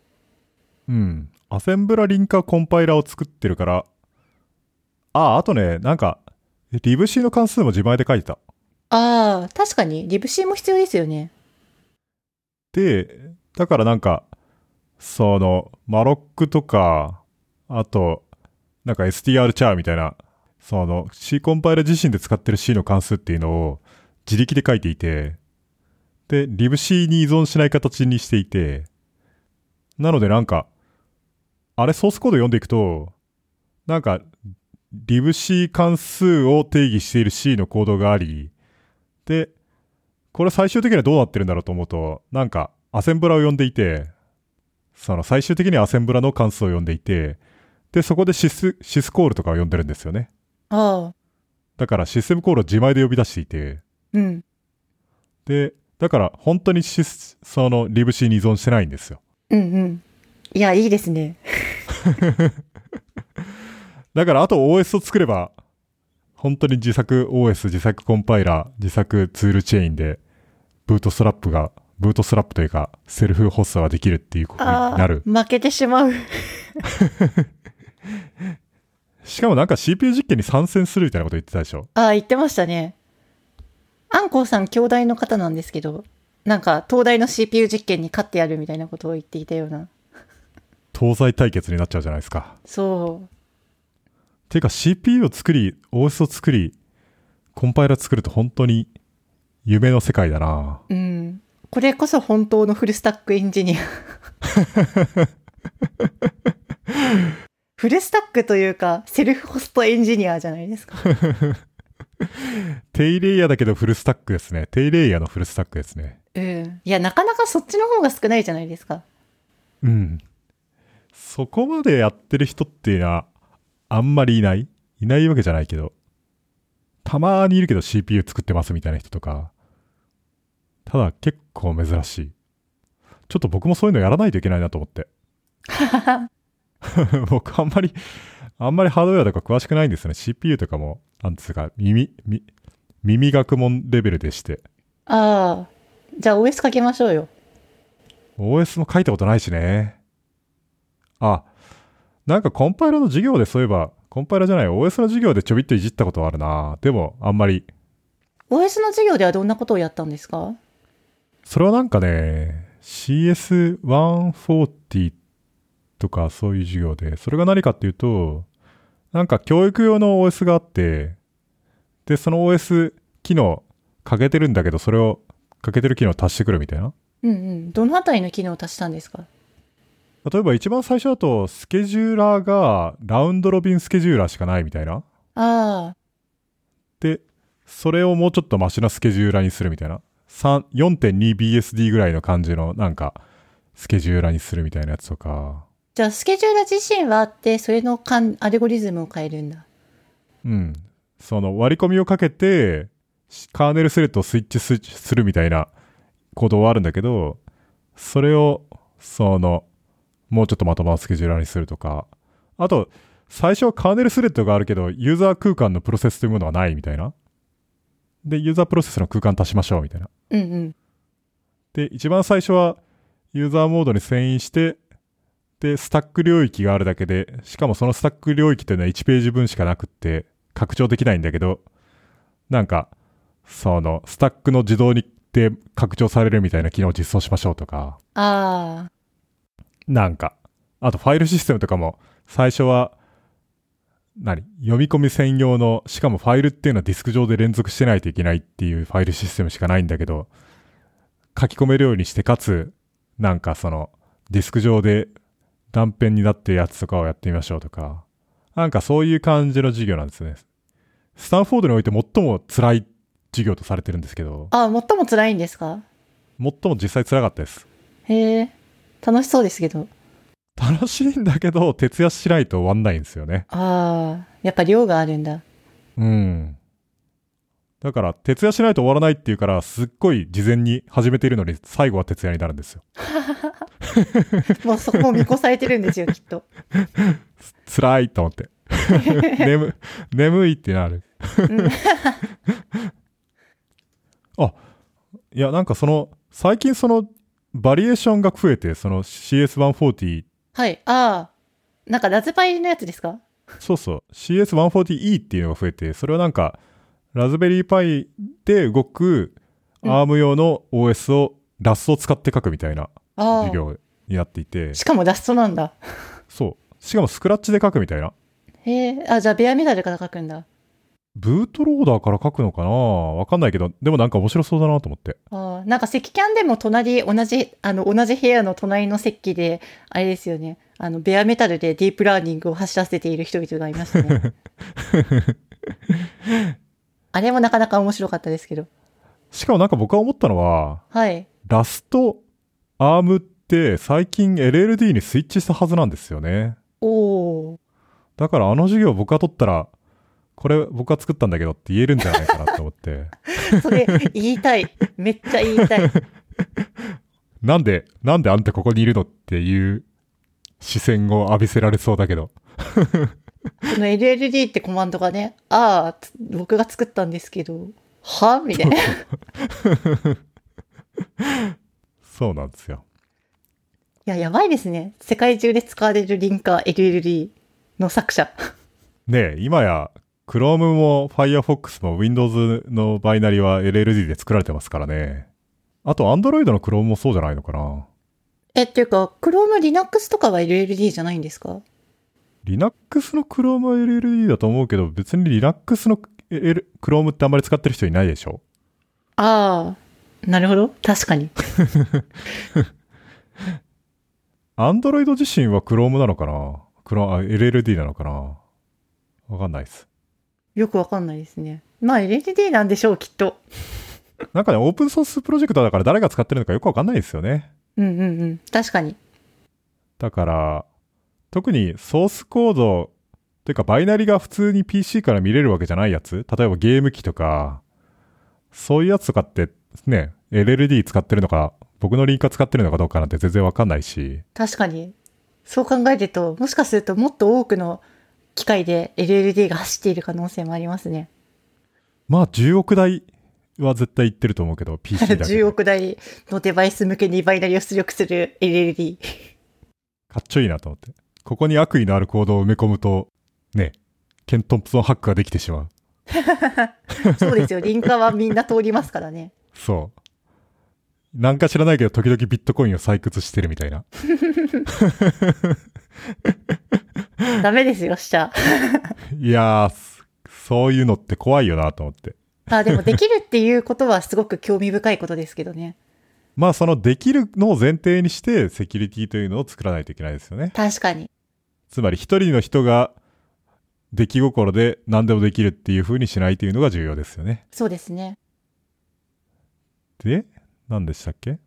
うん。アセンブラリンカコンパイラーを作ってるから、あ、あとね、なんか、リブ C の関数も自前で書いてた。ああ、確かに、リブシーも必要ですよね。で、だからなんか、その、マロックとか、あと、なんか str チャーみたいな、その C コンパイラ自身で使ってる C の関数っていうのを自力で書いていて、で、libc に依存しない形にしていて、なのでなんか、あれソースコード読んでいくと、なんか、libc 関数を定義している C のコードがあり、で、これ最終的にはどうなってるんだろうと思うと、なんか、アセンブラを呼んでいて、その最終的にはアセンブラの関数を呼んでいて、で、そこでシス、シスコールとかを呼んでるんですよね。ああ、だからシステムコールを自前で呼び出していて、うん。で、だから本当にシス、その libc に依存してないんですよ。うんうん。いや、いいですね。だからあと OS を作れば、本当に自作 OS、自作コンパイラー、自作ツールチェーンで、ブートストラップが、ブートストラップというか、セルフホストができるっていうことになる。負けてしまう。しかもなんか CPU 実験に参戦するみたいなこと言ってたでしょ？ああ、言ってましたね。アンコウさん、兄弟の方なんですけど、なんか、東大の CPU 実験に勝ってやるみたいなことを言っていたような。東西対決になっちゃうじゃないですか。そう。ていうか CPU を作り、OS を作り、コンパイラー作ると本当に夢の世界だなうん。これこそ本当のフルスタックエンジニア。フルスタックというか、セルフホストエンジニアじゃないですか。低レイヤーだけどフルスタックですね。低レイヤーのフルスタックですね。うん。いや、なかなかそっちの方が少ないじゃないですか。うん。そこまでやってる人っていうのは、あんまりいないいないわけじゃないけど。たまにいるけど CPU 作ってますみたいな人とか、ただ結構珍しい。ちょっと僕もそういうのやらないといけないなと思って。僕あんまり、あんまりハードウェアとか詳しくないんですよね。CPU とかも、なんつうか、耳、み耳学問レベルでして。ああ。じゃあ OS かけましょうよ。OS も書いたことないしね。あ、なんかコンパイラの授業でそういえば、コンパイラじゃない、OS の授業でちょびっといじったことはあるな。でも、あんまり。OS の授業ではどんなことをやったんですか？それはなんかね、CS140 とかそういう授業で、それが何かっていうと、なんか教育用の OS があって、で、その OS 機能かけてるんだけど、それをかけてる機能を足してくるみたいな。うんうん。どのあたりの機能を足したんですか？例えば一番最初だと、スケジューラーがラウンドロビンスケジューラーしかないみたいな。ああ。で、それをもうちょっとマシなスケジューラーにするみたいな。3 4.2BSD ぐらいの感じのなんか、スケジューラーにするみたいなやつとか。じゃあスケジューラー自身はあって、それのかんアルゴリズムを変えるんだ。うん。その割り込みをかけて、カーネルスレッドをスイッチスするみたいなコードはあるんだけど、それを、その、もうちょっとまともなスケジューラーにするとか。あと、最初はカーネルスレッドがあるけど、ユーザー空間のプロセスというものはないみたいな。で、ユーザープロセスの空間足しましょうみたいな。うんうん。で、一番最初はユーザーモードに遷移して、で、スタック領域があるだけで、しかもそのスタック領域っていうのは1ページ分しかなくって、拡張できないんだけど、なんか、その、スタックの自動にで拡張されるみたいな機能を実装しましょうとか、ああ。なんか、あとファイルシステムとかも、最初は、何？読み込み専用の、しかもファイルっていうのはディスク上で連続してないといけないっていうファイルシステムしかないんだけど、書き込めるようにして、かつ、なんかその、ディスク上で断片になってるやつとかをやってみましょうとか、なんかそういう感じの授業なんですね。スタンフォードにおいて最も辛い授業とされてるんですけど、ああ、最も辛いんですか？最も実際辛かったです。へえ。楽しそうですけど。楽しいんだけど、徹夜しないと終わんないんですよね。ああ。やっぱ量があるんだ。うん。だから、徹夜しないと終わらないっていうから、すっごい事前に始めているのに、最後は徹夜になるんですよ。もうそこも見越されてるんですよ、きっと。辛いと思って。眠、眠いってなる。あ、いや、なんかその、最近その、バリエーションが増えて、その CS140、はい。ああ。なんかラズパイのやつですか？そうそう、CS140E っていうのが増えて、それはなんか、ラズベリーパイで動くうん ARM 用の OS を、ラストを使って書くみたいなあ授業になっていてあ。、しかもラストなんだ。そう。しかもスクラッチで書くみたいな。へえ。あ、じゃあベアメタルから書くんだ。ブートローダーから書くのかな？わかんないけど、でもなんか面白そうだなと思って。ああ。なんか赤キャンでも隣、同じ、あの、同じ部屋の隣の席で、あれですよね。あの、ベアメタルでディープラーニングを走らせている人々がいましたね。あれもなかなか面白かったですけど。しかもなんか僕が思ったのは、はい。ラスト、アームって最近 LLD にスイッチしたはずなんですよね。おー。だからあの授業僕が取ったら、これ僕が作ったんだけどって言えるんじゃないかなと思って。それ、言いたい。めっちゃ言いたい。なんで、なんであんたここにいるのっていう視線を浴びせられそうだけど。その LLD ってコマンドがね、ああ、つ僕が作ったんですけど、はみたいな。いそうなんですよ。や、やばいですね。世界中で使われるリンカー LLD の作者。ねえ、今や Chrome も Firefox も Windows のバイナリは LLD で作られてますからね。あと Android の Chrome もそうじゃないのかな？え、っていうか、Chrome Linux とかは LLD じゃないんですか？Linux の Chrome は LLD だと思うけど、別に Linux の L- Chrome ってあんまり使ってる人いないでしょ？ああ、なるほど。確かに。Android 自身は Chrome なのかな ?LLD なのかな？わかんないです。よくわかんないですね。まあ LLD なんでしょう、きっと。なんかね、オープンソースプロジェクトだから誰が使ってるのかよくわかんないですよね。うんうんうん。確かに。だから、特にソースコードていうか、バイナリが普通に PC から見れるわけじゃないやつ例えばゲーム機とか、そういうやつとかってね、LLD 使ってるのか、僕のリンク使ってるのかどうかなんて全然わかんないし、確かに。そう考えると、もしかするともっと多くの機械で LLD が走っている可能性もありますね。まあ10億台は絶対いってると思うけど、PC だけで。10億台のデバイス向けにバイナリを出力する LLD。かっちょいいなと思って。ここに悪意のある行動を埋め込むと、ね、ケントンプソンハックができてしまう。そうですよ。リンカーはみんな通りますからね。そう。なんか知らないけど、時々ビットコインを採掘してるみたいな。ダメですよ、しちゃ。いやー、そそういうのって怖いよなと思って。あ、でもできるっていうことはすごく興味深いことですけどね。まあ、そのできるのを前提にして、セキュリティというのを作らないといけないですよね。確かに。つまり、一人の人が出来心で何でもできるっていう風にしないというのが重要ですよね。そうですね。で、何でしたっけ？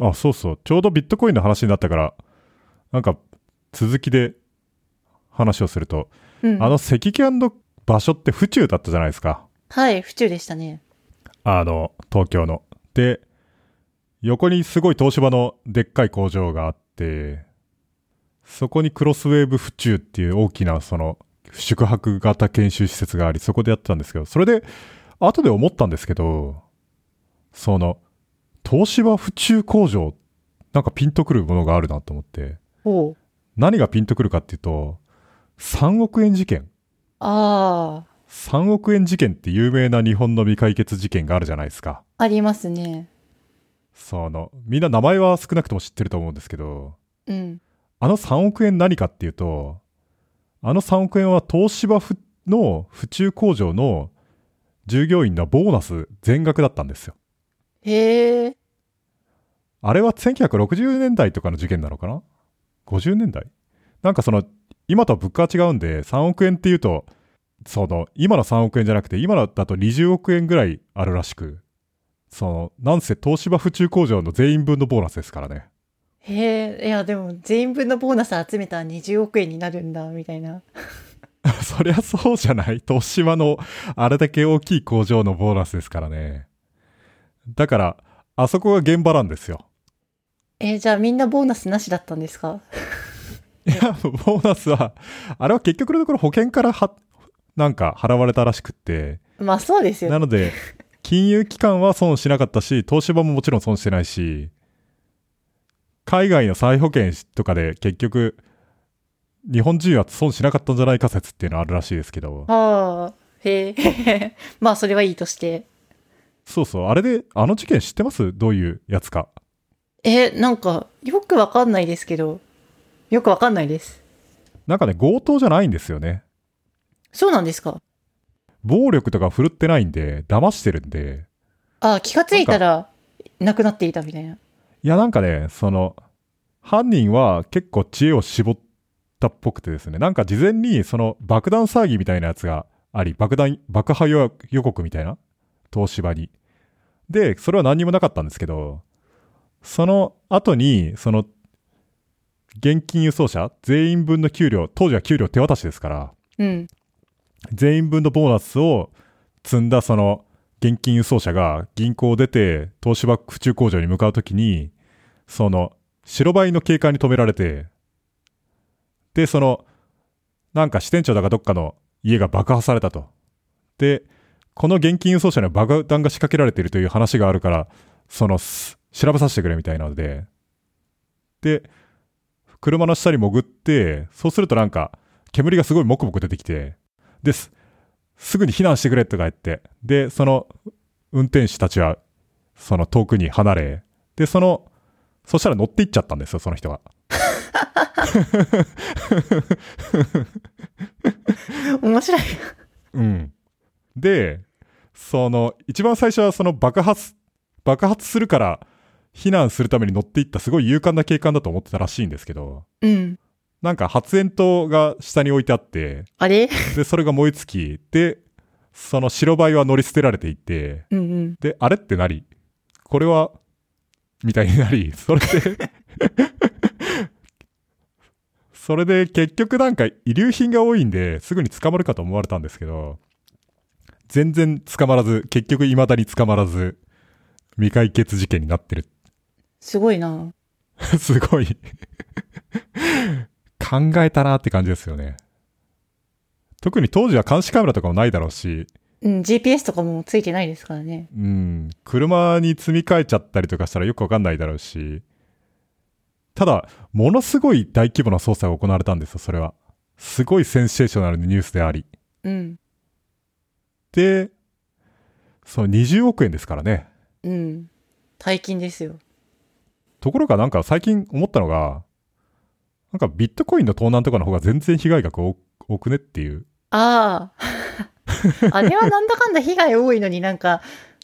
あ、そうそう。ちょうどビットコインの話になったから、なんか、続きで話をすると、うん。あの赤キャンの場所って府中だったじゃないですか。はい、府中でしたね。あの、東京の。で、横にすごい東芝のでっかい工場があって、そこにクロスウェーブ府中っていう大きなその宿泊型研修施設があり、そこでやってたんですけど、それで、後で思ったんですけど、その、東芝府中工場、なんかピンとくるものがあるなと思って、おう。何がピンとくるかっていうと、3億円事件。ああ、3億円事件って有名な日本の未解決事件があるじゃないですか。ありますね。その、みんな名前は少なくとも知ってると思うんですけど、うん。あの3億円何かっていうと、あの3億円は東芝府の府中工場の従業員のボーナス全額だったんですよ。へえ。あれは1960年代とかの事件なのかな ?50 年代？なんかその、今とは物価は違うんで、3億円っていうと、その、今の3億円じゃなくて、今のだと20億円ぐらいあるらしく、その、なんせ東芝府中工場の全員分のボーナスですからね。へえ。いや、でも全員分のボーナス集めたら20億円になるんだ、みたいな。そりゃそうじゃない？東芝のあれだけ大きい工場のボーナスですからね。だから、あそこが現場なんですよ。えーじゃあみんなボーナスなしだったんですか？いや、ボーナスは、あれは結局のところ保険からは、なんか払われたらしくって、まあそうですよね。なので、金融機関は損しなかったし、東芝ももちろん損してないし、海外の再保険とかで結局、日本人は損しなかったんじゃないか説っていうのはあるらしいですけど、はあ。へえ。まあそれはいいとして。そうそう、あれで、あの事件知ってます？どういうやつか。え、なんか、よくわかんないですけど、よくわかんないです。なんかね、強盗じゃないんですよね。そうなんですか？暴力とか振るってないんで、騙してるんで、ああ、気がついたら、なくなっていたみたいな。いやなんかね、その、犯人は結構知恵を絞ったっぽくてですね、なんか事前にその爆弾騒ぎみたいなやつがあり、爆弾、爆破予予告みたいな東芝に。で、それは何にもなかったんですけど、その後に、その、現金輸送車全員分の給料、当時は給料手渡しですから、うん。全員分のボーナスを積んだその現金輸送車が銀行を出て東芝府中工場に向かうときに、その白バイの警官に止められて、で、その、なんか支店長だかどっかの家が爆破されたと。で、この現金輸送車には爆弾が仕掛けられているという話があるから、その、す調べさせてくれみたいなので、で、車の下に潜って、そうするとなんか、煙がすごいもくもく出てきて、です。すぐに避難してくれとか言って、で、その運転手たちは、その遠くに離れ、で、その、そしたら乗って行っちゃったんですよ、その人が。面白い。うん。で、その、一番最初はその爆発、爆発するから避難するために乗っていったすごい勇敢な警官だと思ってたらしいんですけど、うん。なんか発煙筒が下に置いてあって、あれ？で、それが燃え尽き、で、その白バイは乗り捨てられていって、うんうん。で、あれってなり、これは、みたいになり、それで、それで結局なんか遺留品が多いんですぐに捕まるかと思われたんですけど、全然捕まらず、結局未だに捕まらず、未解決事件になってる。すごいな。すごい 考えたなって感じですよね。特に当時は監視カメラとかもないだろうし、うん、GPS とかもついてないですからね。うん、車に積み替えちゃったりとかしたらよくわかんないだろうし、ただ、ものすごい大規模な捜査が行われたんですよ、それは。すごいセンセーショナルなニュースであり。うん。で、その20億円ですからね。うん。大金ですよ。ところがなんか最近思ったのが、なんかビットコインの盗難とかの方が全然被害額多多くねっていう。ああ。あれはなんだかんだ被害多いのになんか、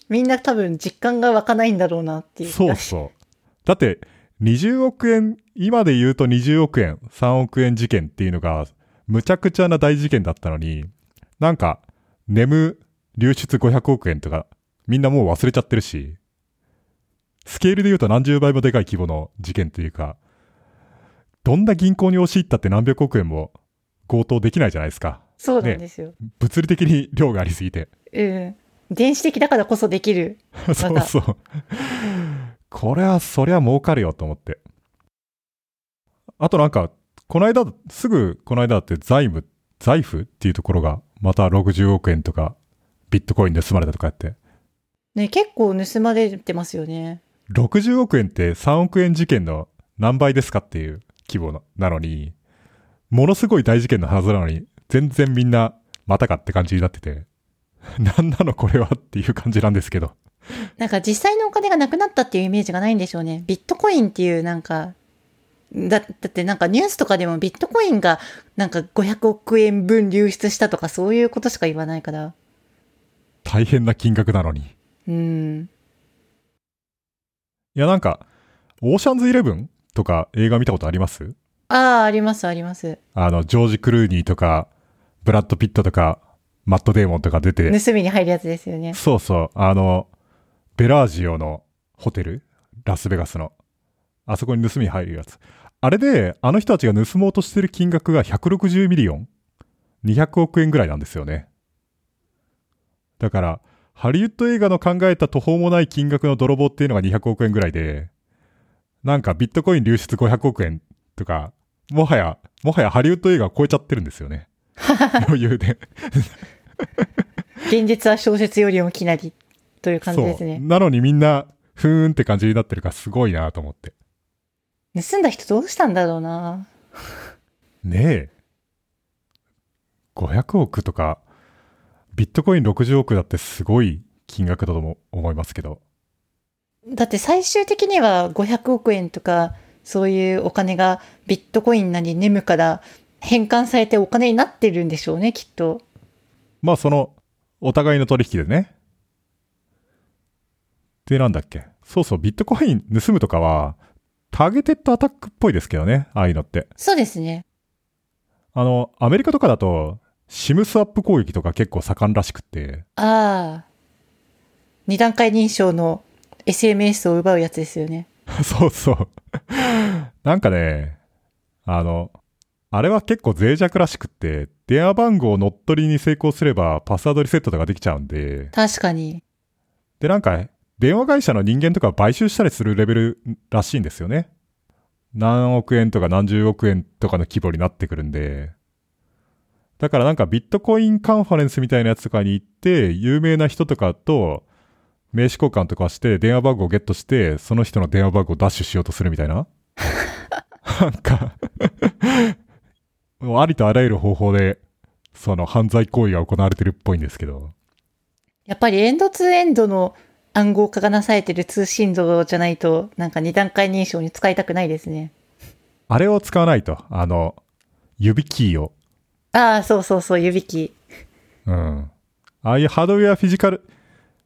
みんな多分実感が湧かないんだろうなっていう。そうそう。だって、20億円、今で言うと20億円、3億円事件っていうのが、むちゃくちゃな大事件だったのに、なんか、ネム流出500億円とか、みんなもう忘れちゃってるし、スケールで言うと何十倍もでかい規模の事件っていうか、どんな銀行に押し入ったって何百億円も強盗できないじゃないですか。そうなんですよ。物理的に量がありすぎて。うん。電子的だからこそできる。そうそう。これは、そりゃ儲かるよと思って。あとなんか、この間、すぐこの間だって財務、財布っていうところが、また60億円とか、ビットコイン盗まれたとかやって。ね、結構盗まれてますよね。60億円って3億円事件の何倍ですかっていう規模のなのに、ものすごい大事件のはずなのに、全然みんな、またかって感じになってて、なんなのこれはっていう感じなんですけど。なんか実際のお金がなくなったっていうイメージがないんでしょうね。ビットコインっていうなんか、だ、だってなんかニュースとかでもビットコインがなんか500億円分流出したとかそういうことしか言わないから。大変な金額なのに。うん。いや、なんか、オーシャンズイレブンとか映画見たことあります？ああ、ありますあります。あの、ジョージ・クルーニーとか、ブラッド・ピットとか、マット・デーモンとか出て、盗みに入るやつですよね。そうそう、あの、ベラージオのホテル？ラスベガスの。あそこに盗みに入るやつ。あれで、あの人たちが盗もうとしてる金額が160 million ?200 億円ぐらいなんですよね。だから、ハリウッド映画の考えた途方もない金額の泥棒っていうのが200億円ぐらいで、なんかビットコイン流出500億円とか、もはや、もはやハリウッド映画を超えちゃってるんですよね。余裕で。現実は小説よりも奇なりという感じです。ね。なのにみんな、ふーんって感じになってるからすごいなと思って。盗んだ人どうしたんだろうな。ねえ。500億とか、ビットコイン60億だってすごい金額だとも思いますけど。だって最終的には500億円とか、そういうお金がビットコインなりネムから変換されてお金になってるんでしょうね、きっと。まあその、お互いの取引でね。で、なんだっけ。そうそう、ビットコイン盗むとかは、ターゲテッドアタックっぽいですけどね。ああいうのって。そうですね。あの、アメリカとかだと、シムスワップ攻撃とか結構盛んらしくって、ああ。二段階認証の SMS を奪うやつですよね。そうそう。なんかね、あの、あれは結構脆弱らしくって、電話番号を乗っ取りに成功すればパスワードリセットとかできちゃうんで、確かに。で、なんか、電話会社の人間とかを買収したりするレベルらしいんですよね。何億円とか何十億円とかの規模になってくるんで、だからなんかビットコインカンファレンスみたいなやつとかに行って、有名な人とかと名刺交換とかして電話番号をゲットして、その人の電話番号をダッシュしようとするみたいななんか もうありとあらゆる方法で、その犯罪行為が行われてるっぽいんですけど。やっぱりエンドツーエンドの暗号化がなされてる通信度じゃないと、なんか二段階認証に使いたくないですね。あれを使わないと、あの、指キーを。ああ、そうそうそう、指キうん。ああいうハードウェアフィジカル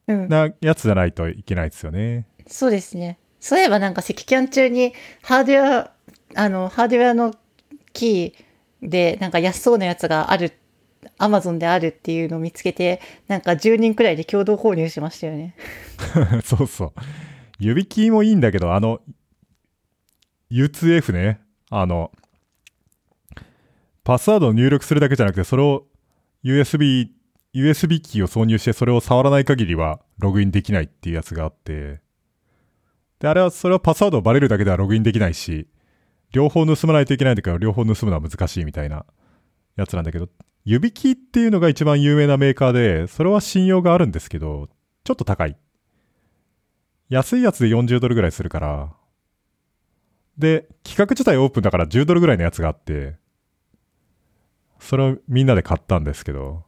ー。うん。なやつじゃないといけないですよね。そうですね。そういえばなんか赤キャン中にハードウェア、あの、ハードウェアのキーでなんか安そうなやつがある、アマゾンであるっていうのを見つけて、なんか10人くらいで共同購入しましたよね。そうそう。指キーもいいんだけど、あの、U2F ね。あの、パスワードを入力するだけじゃなくて、それを USB、USB キーを挿入してそれを触らない限りはログインできないっていうやつがあって、で、あれは、それはパスワードをバレるだけではログインできないし、両方盗まないといけないんだけど、両方盗むのは難しいみたいなやつなんだけど、指キーっていうのが一番有名なメーカーで、それは信用があるんですけど、ちょっと高い。安いやつで40ドルぐらいするから、で、企画自体オープンだから10ドルぐらいのやつがあって、それをみんなで買ったんですけど、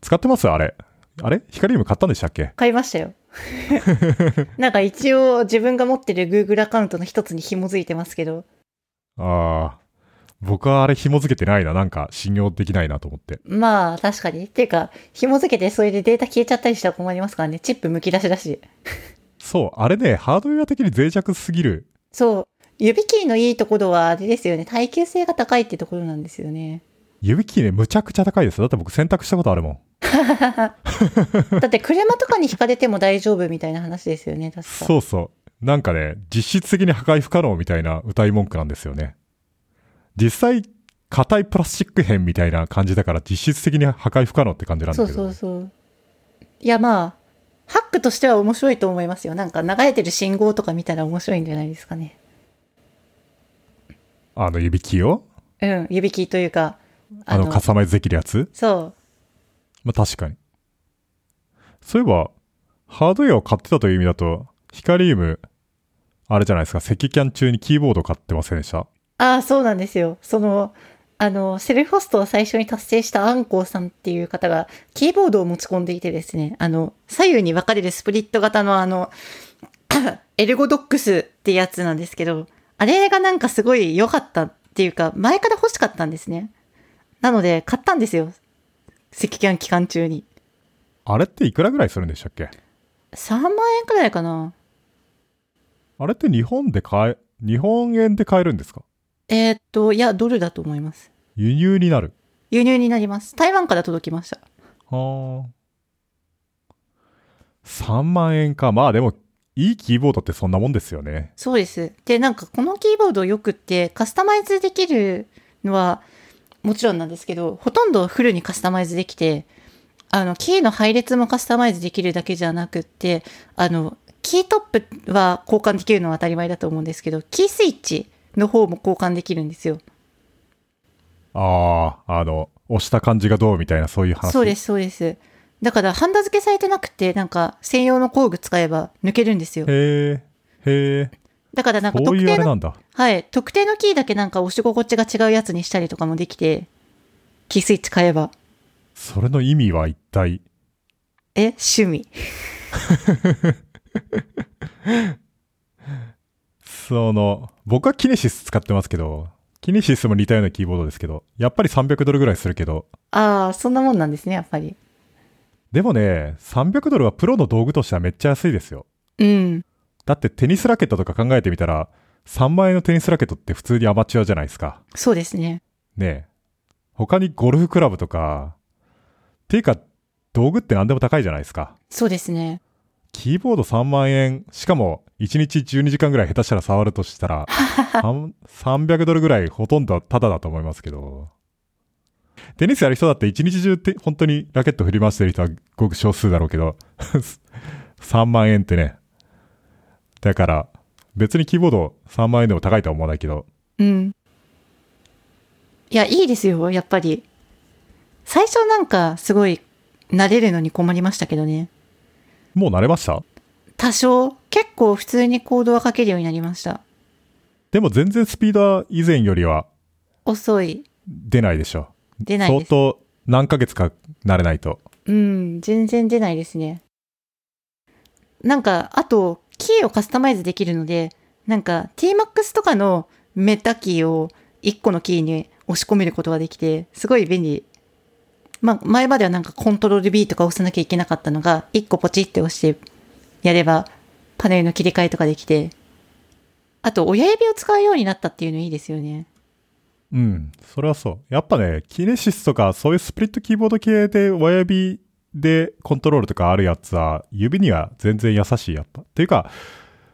使ってます？あれ。あれ？ヒカリウム買ったんでしたっけ？買いましたよ。なんか一応自分が持ってる Google アカウントの一つに紐づいてますけど、ああ、僕はあれ紐付けてないな。なんか信用できないなと思って。まあ確かに。っていうか、紐付けてそれでデータ消えちゃったりしたら困りますからね。チップ剥き出しだし。そう、あれね、ハードウェア的に脆弱すぎる。そう。指キーのいいところはあれですよね。耐久性が高いってところなんですよね。指キーね、むちゃくちゃ高いですよ。だって僕選択したことあるもん。だって車とかに引かれても大丈夫みたいな話ですよね。確か。そうそう。なんかね、実質的に破壊不可能みたいな歌い文句なんですよね。実際、硬いプラスチック片みたいな感じだから実質的に破壊不可能って感じなんそうだけど。そうそう。いやまあ、ハックとしては面白いと思いますよ。なんか流れてる信号とか見たら面白いんじゃないですかね。あの指キーを？うん、指キーというか、あのカスタマイズできるやつ？そう。まあ確かに。そういえば、ハードウェアを買ってたという意味だと、ヒカリウム、あれじゃないですか、赤キャン中にキーボード買ってませんでした？ああ、そうなんですよ。その、あの、セルフホストを最初に達成したアンコウさんっていう方が、キーボードを持ち込んでいてですね、あの、左右に分かれるスプリット型のあの、エルゴドックスってやつなんですけど、あれがなんかすごい良かったっていうか、前から欲しかったんですね。なので、買ったんですよ。赤キャン期間中に。あれっていくらぐらいするんでしたっけ？3万円くらいかな。あれって日本で買え、日本円で買えるんですか？えーっと、いや、ドルだと思います。輸入になる。輸入になります。台湾から届きました。はあ。3万円か。まあでも、いいキーボードってそんなもんですよね。そうです。で、なんかこのキーボードよくってカスタマイズできるのはもちろんなんですけど、ほとんどフルにカスタマイズできて、あの、キーの配列もカスタマイズできるだけじゃなくって、あの、キートップは交換できるのは当たり前だと思うんですけど、キースイッチの方も交換できるんですよ。ああ、あの、押した感じがどうみたいなそういう話？そうです、そうです。だから、ハンダ付けされてなくて、なんか、専用の工具使えば抜けるんですよ。へえ、へえ。だから、なんか特定の。はい。特定のキーだけなんか押し心地が違うやつにしたりとかもできて、キースイッチ変えば。それの意味は一体？え趣味。その、僕はキネシス使ってますけど、キネシスも似たようなキーボードですけど、やっぱり300ドルぐらいするけど、ああ、そんなもんなんですね、やっぱり。でもね、300ドルはプロの道具としてはめっちゃ安いですよ。うん。だってテニスラケットとか考えてみたら、3万円のテニスラケットって普通にアマチュアじゃないですか。そうですね。ねえ。他にゴルフクラブとか、っていうか、道具って何でも高いじゃないですか。そうですね。キーボード3万円、しかも1日12時間ぐらい下手したら触るとしたら、3 300ドルぐらいほとんどタダだと思いますけど。テニスやる人だって1日中って本当にラケット振り回してる人はごく少数だろうけど、3万円ってね。だから、別にキーボード3万円でも高いとは思わないけど、うん。いや、いいですよ、やっぱり。最初なんか、すごい、慣れるのに困りましたけどね。もう慣れました？多少、結構普通にコードは書けるようになりました。でも全然スピードは以前よりは遅い。出ないでしょ。出ないです。相当何ヶ月か慣れないと。うん、全然出ないですね。なんか、あと、キーをカスタマイズできるので、なんか、Tmax とかのメタキーを1個のキーに押し込めることができて、すごい便利。まあ、前まではなんかコントロール B とか押さなきゃいけなかったのが、1個ポチって押してやれば、パネルの切り替えとかできて、あと、親指を使うようになったっていうのいいですよね。うん、それはそう。やっぱね、キネシスとかそういうスプリットキーボード系で親指でコントロールとかあるやつは指には全然優しいやっぱ。っていうか、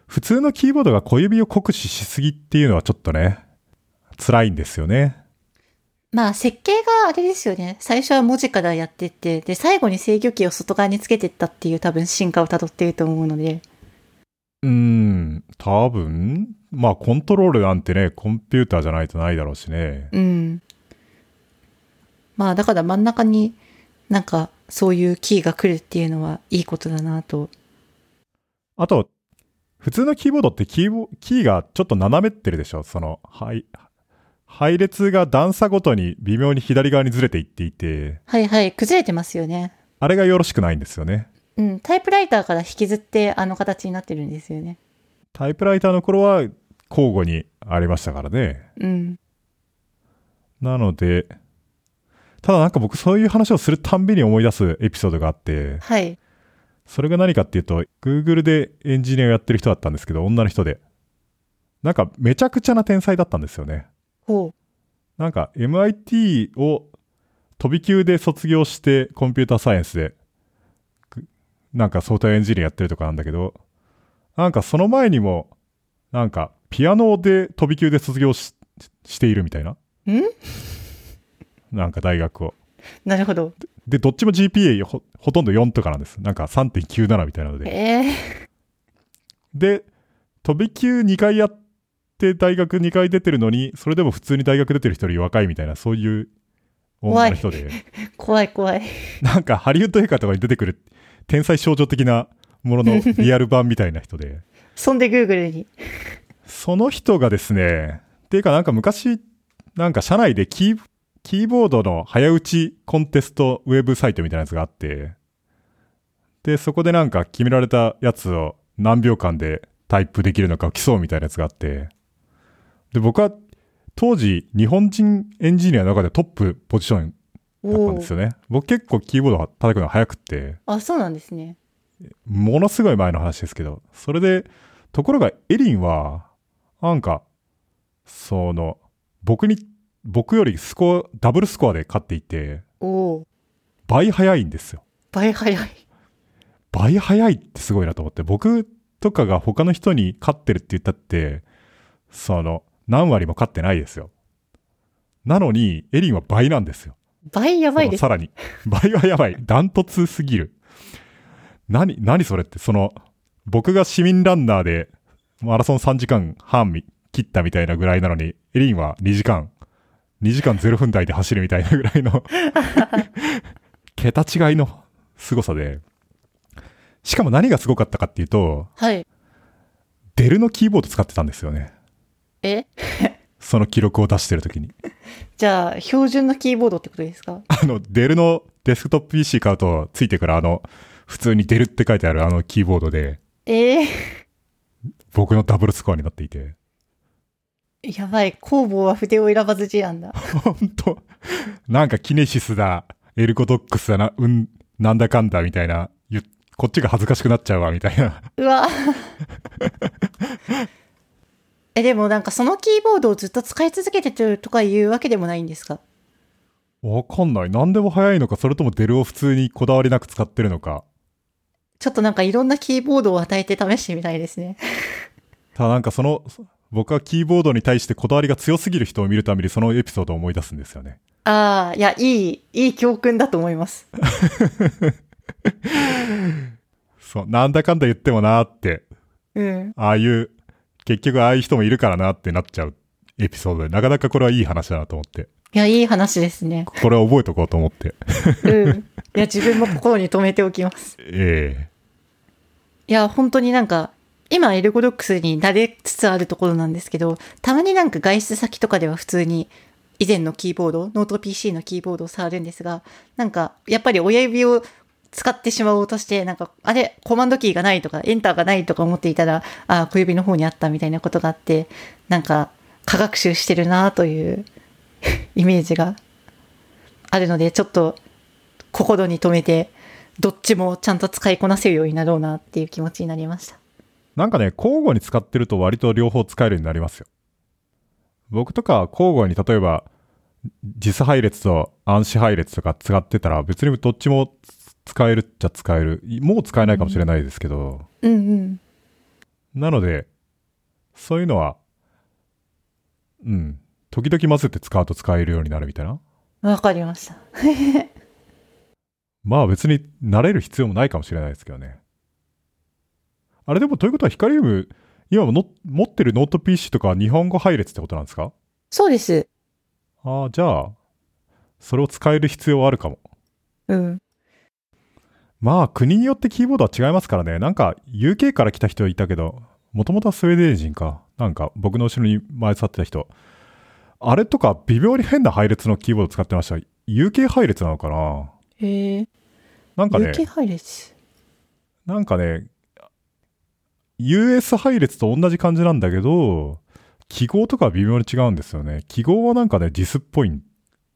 普通のキーボードが小指を酷使しすぎっていうのはちょっとね、辛いんですよね。まあ設計があれですよね。最初は文字からやってって、で、最後に制御機を外側につけてったっていう多分進化を辿っていると思うので。うーん、多分まあコントロールなんてね、コンピューターじゃないとないだろうしね。うん。まあだから真ん中になんかそういうキーが来るっていうのはいいことだなと。あと、普通のキーボードってキーボキーがちょっと斜めってるでしょ？その、はい、配列が段差ごとに微妙に左側にずれていっていて、はいはい、崩れてますよね。あれがよろしくないんですよね。うん、タイプライターから引きずってあの形になってるんですよね。タイプライターの頃は交互にありましたからね。うん。なので、ただなんか僕そういう話をするたんびに思い出すエピソードがあって、はい。それが何かっていうと、Google でエンジニアをやってる人だったんですけど、女の人で。なんかめちゃくちゃな天才だったんですよね。ほなんか MIT を飛び級で卒業してコンピューターサイエンスで、くなんかソフトウェアエンジニアやってるとかなんだけど、なんかその前にも、なんかピアノで飛び級で卒業ししているみたいな？う。ん？なんか大学を。なるほど。で、どっちも GPA ほほとんど4とかなんです。なんか3.97みたいなので。ええで、飛び級2回やって大学2回出てるのに、それでも普通に大学出てる人より若いみたいな、そういう女の人で、怖い怖い。なんかハリウッド映画とかに出てくる天才少女的なもののリアル版みたいな人で、そんで Google に。その人がですね、っていうかなんか昔、なんか社内でキー、キーボードの早打ちコンテストウェブサイトみたいなやつがあって、で、そこでなんか決められたやつを何秒間でタイプできるのかを競うみたいなやつがあって、で、僕は当時日本人エンジニアの中でトップポジションだったん。ですよね。僕結構キーボード叩くのが早くって、あ、そうなんですね。ものすごい前の話ですけど、それで、ところがエリンは、なんか、その、僕に、僕よりスコア、ダブルスコアで勝っていて。倍早いんですよ。倍早い。倍早いってすごいなと思って、僕とかが他の人に勝ってるって言ったって、その、何割も勝ってないですよ。なのに、エリンは倍なんですよ。倍やばいです。さらに。倍はやばい。ダントツすぎる。何、何それって、その、僕が市民ランナーで、マラソン3時間半み切ったみたいなぐらいなのに、エリンは2時間、2時間0分台で走るみたいなぐらいの、桁違いの凄さで、しかも何がすごかったかっていうと、はい。デルのキーボード使ってたんですよね。え？その記録を出してる時に。じゃあ、標準のキーボードってことですか？あの、デルのデスクトップ PC 買うと、ついてからあの、普通にデルって書いてあるあのキーボードで、ええ僕のダブルスコアになっていて、やばい。工房は筆を選ばず事案だ。ほんと、なんかキネシスだ、エルゴドックスだな、うん、なんだかんだみたいな、ゆこっちが恥ずかしくなっちゃうわ、みたいな。うわ。え、でもなんかそのキーボードをずっと使い続けてるとかいうわけでもないんですか？わかんない。何でも早いのか、それともデルを普通にこだわりなく使ってるのか。ちょっとなんかいろんなキーボードを与えて試してみたいですね。ただなんかその、僕はキーボードに対してこだわりが強すぎる人を見るたびにそのエピソードを思い出すんですよね。ああ、いや、いい、いい教訓だと思います。そう、なんだかんだ言ってもなーって、うん。ああいう、結局ああいう人もいるからなってなっちゃうエピソードで、なかなかこれはいい話だなと思って、いや、いい話ですね。これは覚えとこうと思って。うん。いや、自分も心に留めておきます。えいや、本当になんか、今、エルゴドックスに慣れつつあるところなんですけど、たまになんか外出先とかでは普通に、以前のキーボード、ノート PC のキーボードを触るんですが、なんか、やっぱり親指を使ってしまおうとして、なんか、あれ、コマンドキーがないとか、エンターがないとか思っていたら、あ、小指の方にあったみたいなことがあって、なんか、科学習してるなという イメージがあるので、ちょっと、心に留めて、どっちもちゃんと使いこなせるようになろうなっていう気持ちになりました。なんかね、交互に使ってると割と両方使えるようになりますよ。僕とかは交互に例えば、実配列と暗視配列とか使ってたら別にどっちも使えるっちゃ使える。もう使えないかもしれないですけど、うんうん。なので、そういうのは、うん、時々混ぜて使うと使えるようになるみたいな。わかりました。まあ別に慣れる必要もないかもしれないですけどね。あれでもということはヒカリウム、今もの持ってるノート PC とかは日本語配列ってことなんですか？そうです。ああ、じゃあ、それを使える必要はあるかも。うん。まあ国によってキーボードは違いますからね。なんか UK から来た人いたけど、もともとはスウェーデン人か。なんか僕の後ろに前座ってた人。あれとか微妙に変な配列のキーボード使ってました。UK 配列なのかな？へえ。なんかね、UK 配列。なんかね、US 配列と同じ感じなんだけど、記号とかは微妙に違うんですよね。記号はなんかね、ディスっぽいん。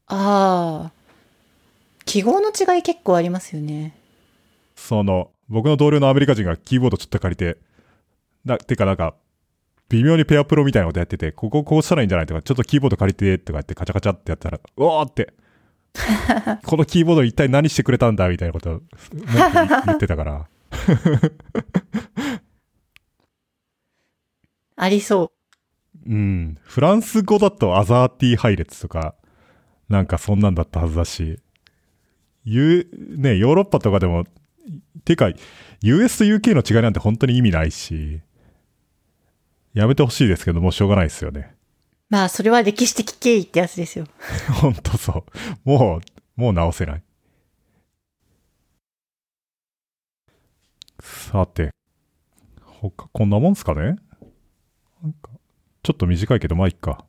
ああ。記号の違い結構ありますよね。その、僕の同僚のアメリカ人がキーボードちょっと借りて、な、てかなんか、微妙にペアプロみたいなことやってて、こここうしたらいいんじゃないとか、ちょっとキーボード借りて、とか言ってカチャカチャってやったら、うおーって、このキーボード一体何してくれたんだみたいなこと言ってたから。ありそうん。フランス語だとアザーティ配列とか、なんかそんなんだったはずだし、ゆね、ヨーロッパとかでも、てか、US と UK の違いなんて本当に意味ないし、やめてほしいですけど、もうしょうがないですよね。う。まあ、それは歴史的経緯ってやつですよ。本当そう。もう、もう直せない。さて、他、こんなもんすかね？なんか、ちょっと短いけど、まあいっか。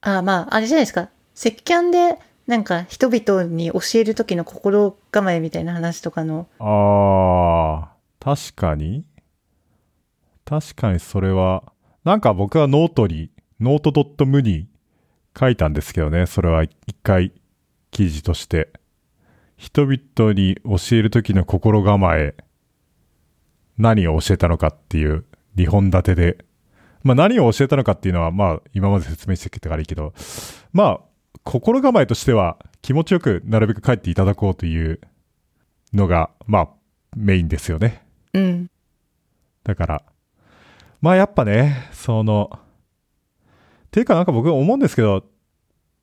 ああ、まあ、あれじゃないですか。石キで、なんか、人々に教える時の心構えみたいな話とかの、あー、確かに確かにそれは、なんか僕はノートに、ノート .m に書いたんですけどね、それは一回記事として。人々に教える時の心構え、何を教えたのかっていう2本立てで、まあ何を教えたのかっていうのはまあ今まで説明してきたからいいけど、まあ心構えとしては気持ちよくなるべく帰っていただこうというのが、まあメインですよね。うん。だから、まあやっぱね、その、ていうかなんか僕思うんですけど、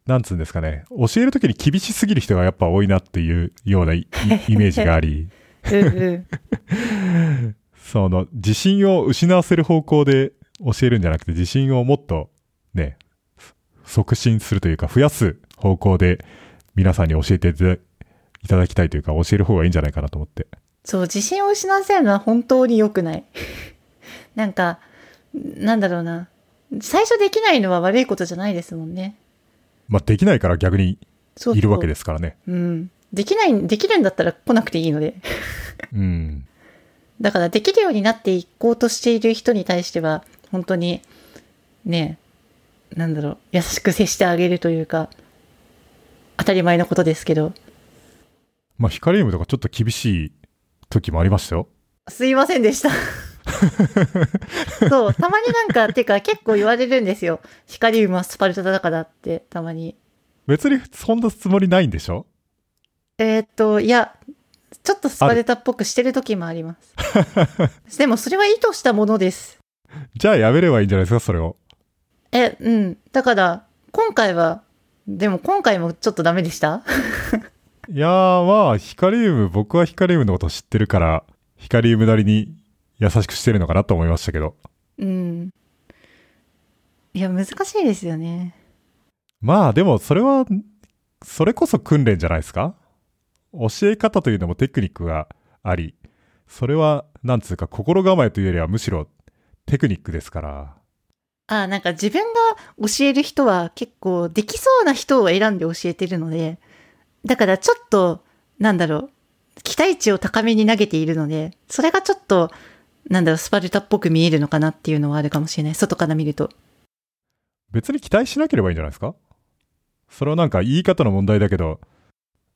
なんつうんですかね、教えるときに厳しすぎる人がやっぱ多いなっていうようないイメージがあり、うんうん。その、自信を失わせる方向で教えるんじゃなくて、自信をもっとね、促進するというか、増やす方向で皆さんに教えていただきたいというか、教える方がいいんじゃないかなと思って。そう、自信を失わせるのは本当に良くない。なんか、なんだろうな。最初できないのは悪いことじゃないですもんね。まあできないから逆にそうそういるわけですからね。うん。できない、できるんだったら来なくていいので。うん。だからできるようになっていこうとしている人に対しては、本当に、ね、なんだろう、優しく接してあげるというか、当たり前のことですけど、まあ、ヒカリウムとかちょっと厳しい時もありましたよ。すいませんでした。そう、たまになんか、てか結構言われるんですよ。ヒカリウムはスパルタだからって、たまに。別にそんなつもりないんでしょ？えーっと、いや、ちょっとスパルタっぽくしてる時もあります。でもそれは意図したものです。じゃあやめればいいんじゃないですか、それを。え、うん。だから、今回は、でも今回もちょっとダメでした？いやー、まあ、ヒカリウム、僕はヒカリウムのこと知ってるから、ヒカリウムなりに優しくしてるのかなと思いましたけど。うん。いや、難しいですよね。まあ、でもそれは、それこそ訓練じゃないですか？教え方というのもテクニックがあり、それは、なんつうか、心構えというよりはむしろテクニックですから。あなんか自分が教える人は結構できそうな人を選んで教えてるので、だからちょっと、なんだろう、期待値を高めに投げているので、それがちょっと、なんだろう、スパルタっぽく見えるのかなっていうのはあるかもしれない。外から見ると。別に期待しなければいいんじゃないですか？それはなんか言い方の問題だけど、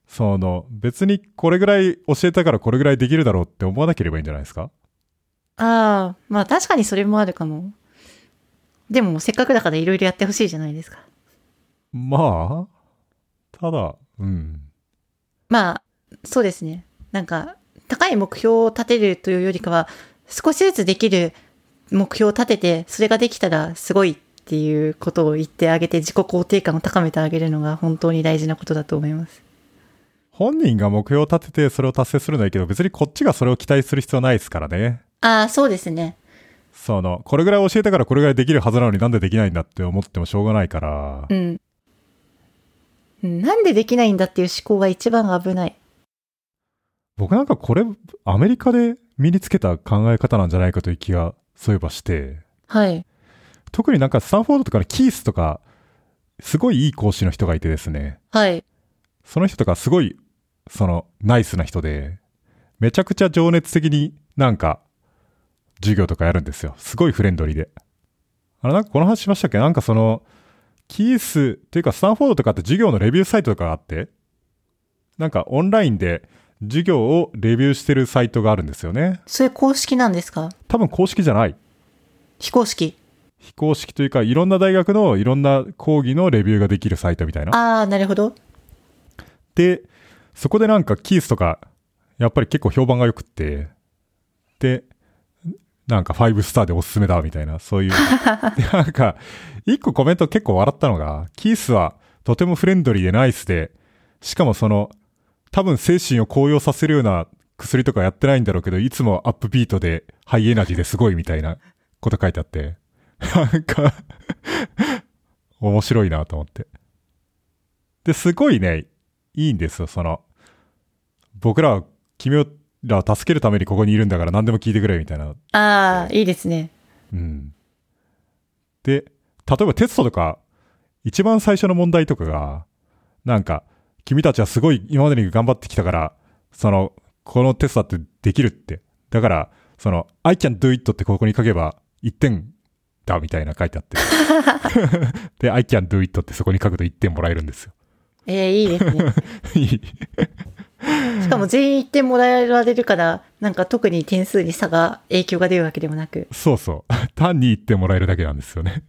その、別にこれぐらい教えたからこれぐらいできるだろうって思わなければいいんじゃないですか？ああ、まあ確かにそれもあるかも。でもせっかくだからいろいろやってほしいじゃないですか。まあ、ただ、うん。まあ、そうですね。なんか、高い目標を立てるというよりかは、少しずつできる目標を立てて、それができたらすごいっていうことを言ってあげて自己肯定感を高めてあげるのが本当に大事なことだと思います。本人が目標を立ててそれを達成するのはいいけど、別にこっちがそれを期待する必要ないですからね。ああ、そうですね。その、これぐらい教えたからこれぐらいできるはずなのになんでできないんだって思ってもしょうがないからう。ん。うんなんでできないんだっていう思考が一番危ない。僕なんかこれ、アメリカで身につけた考え方なんじゃないかという気が、そういえばして。はい。特になんかスタンフォードとかのキースとか、すごいいい講師の人がいてですね。はい。その人とかすごい、その、ナイスな人で、めちゃくちゃ情熱的になんか、授業とかやるんですよ。すごいフレンドリーで。あれなんかこの話しましたっけ？なんかその、キースっていうかスタンフォードとかって授業のレビューサイトとかがあって、なんかオンラインで授業をレビューしてるサイトがあるんですよね。それ公式なんですか？多分公式じゃない。非公式。非公式というか、いろんな大学のいろんな講義のレビューができるサイトみたいな。ああ、なるほど。で、そこでなんかキースとか、やっぱり結構評判が良くって、で、なんか5スターでおすすめだみたいな、そういう。で なんか、一個コメント結構笑ったのが、キースはとてもフレンドリーでナイスで、しかもその、多分精神を高揚させるような薬とかやってないんだろうけど、いつもアップビートでハイエナジーですごいみたいなこと書いてあって、なんか、面白いなと思って。で、すごいね、いいんですよ、その、僕らは君らを助けるためにここにいるんだから何でも聞いてくれみたいな。ああ、いいですね。うん。で、例えばテストとか、一番最初の問題とかが、なんか、君たちはすごい今までに頑張ってきたから、その、このテストだってできるって。だから、その、I can do it ってここに書けば1点だみたいな書いてあって。で、I can do it ってそこに書くと1点もらえるんですよ。ええいいですね。いいしかも全員1点もらえられるから、なんか特に点数に差が、影響が出るわけでもなく。そうそう。単に言ってもらえるだけなんですよね。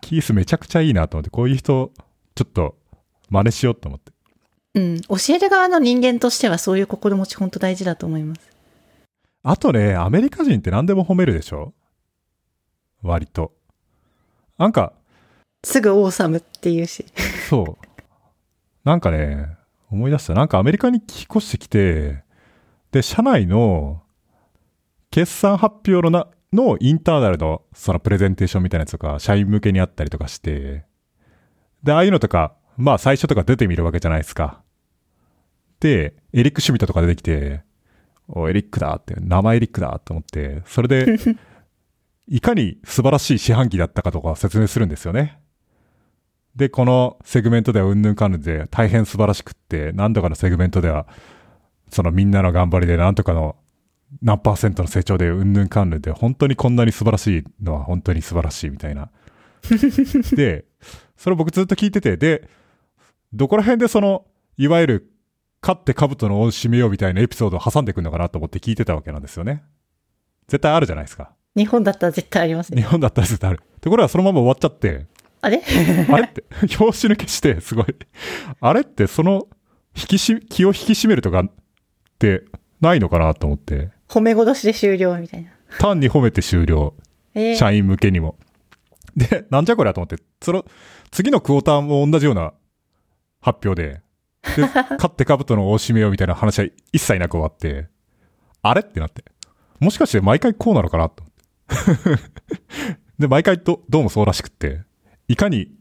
キースめちゃくちゃいいなと思って、こういう人、ちょっと真似しようと思って。うん。教える側の人間としてはそういう心持ち本当大事だと思います。あとね、アメリカ人って何でも褒めるでしょ？割と。なんか、すぐオーサムっていうし。そう。なんかね、思い出した。なんかアメリカに引っ越してきて、で、社内の決算発表のな、のインターナルのそのプレゼンテーションみたいなやつとか、社員向けにあったりとかして、で、ああいうのとか、まあ最初とか出てみるわけじゃないですか。で、エリック・シュミットとか出てきて、お、エリックだって、名前エリックだと思って、それで、いかに素晴らしい四半期だったかとかを説明するんですよね。で、このセグメントではうんぬんかんぬんで大変素晴らしくって、何とかのセグメントでは、そのみんなの頑張りで何とかの何パーセントの成長でうんぬんかんぬんで、本当にこんなに素晴らしいのは本当に素晴らしいみたいな。で、それ僕ずっと聞いてて、で、どこら辺でその、いわゆる、勝って兜の恩締めようみたいなエピソードを挟んでくるのかなと思って聞いてたわけなんですよね。絶対あるじゃないですか。日本だったら絶対あります日ね。本だったら絶対ある。ところがそのまま終わっちゃって、あれ？あれって、表紙抜けして、すごい。あれって、その、引きし、気を引き締めるとかって、ないのかなと思って、褒め殺しで終了みたいな。単に褒めて終了。えー社員向けにも。で、なんじゃこりゃと思って、その、次のクォーターも同じような発表で、で、勝って兜の大締めようみたいな話は一切なく終わって、あれ？ってなって。もしかして毎回こうなのかな？と思って。で、毎回どどうもそうらしくって、いかに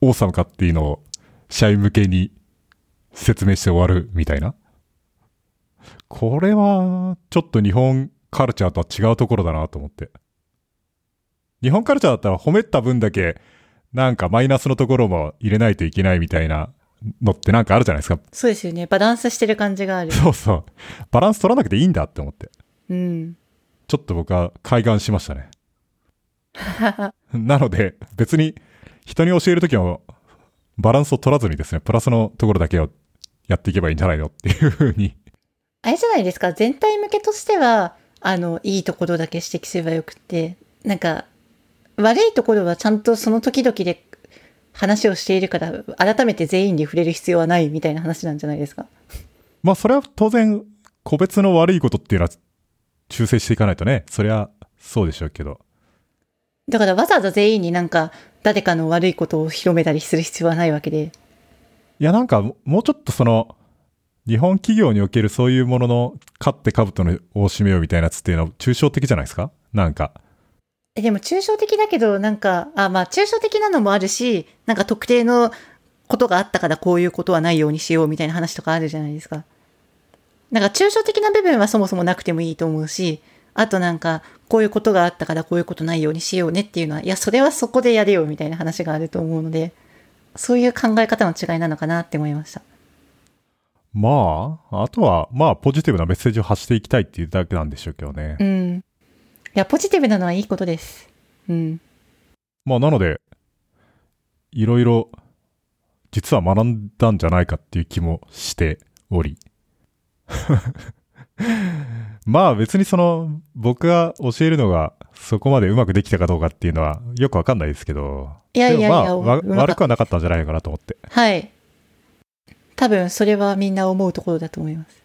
オーサムかっていうのを社員向けに説明して終わるみたいな。これは、ちょっと日本カルチャーとは違うところだなと思って。日本カルチャーだったら褒めた分だけ、なんかマイナスのところも入れないといけないみたいなのってなんかあるじゃないですか。そうですよね。バランスしてる感じがある。そうそう。バランス取らなくていいんだって思って。うん。ちょっと僕は開眼しましたね。なので、別に人に教えるときはバランスを取らずにですね、プラスのところだけをやっていけばいいんじゃないのっていうふうに。あれじゃないですか。全体向けとしては、あの、いいところだけ指摘すればよくって、なんか、悪いところはちゃんとその時々で話をしているから、改めて全員に触れる必要はないみたいな話なんじゃないですか？まあそれは当然、個別の悪いことっていうのは修正していかないとね、そりゃそうでしょうけど。だからわざわざ全員になんか誰かの悪いことを広めたりする必要はないわけで。いや、なんか、もうちょっとその、日本企業におけるそういうものの、勝って兜のを締めようみたいなやつっていうのは抽象的じゃないですか？なんか。えでも抽象的だけど、なんか、あ、まあ抽象的なのもあるし、なんか特定のことがあったからこういうことはないようにしようみたいな話とかあるじゃないですか。なんか抽象的な部分はそもそもなくてもいいと思うし、あとなんか、こういうことがあったからこういうことないようにしようねっていうのは、いや、それはそこでやれよみたいな話があると思うので、そういう考え方の違いなのかなって思いました。まあ、あとは、まあ、ポジティブなメッセージを発していきたいっていうだけなんでしょうけどね。うん。いや、ポジティブなのはいいことです。うん。まあ、なので、いろいろ、実は学んだんじゃないかっていう気もしており。まあ別にその、僕が教えるのがそこまでうまくできたかどうかっていうのはよくわかんないですけど。いやいやいや、まあ、悪くはなかったんじゃないかなと思って。はい。多分、それはみんな思うところだと思います。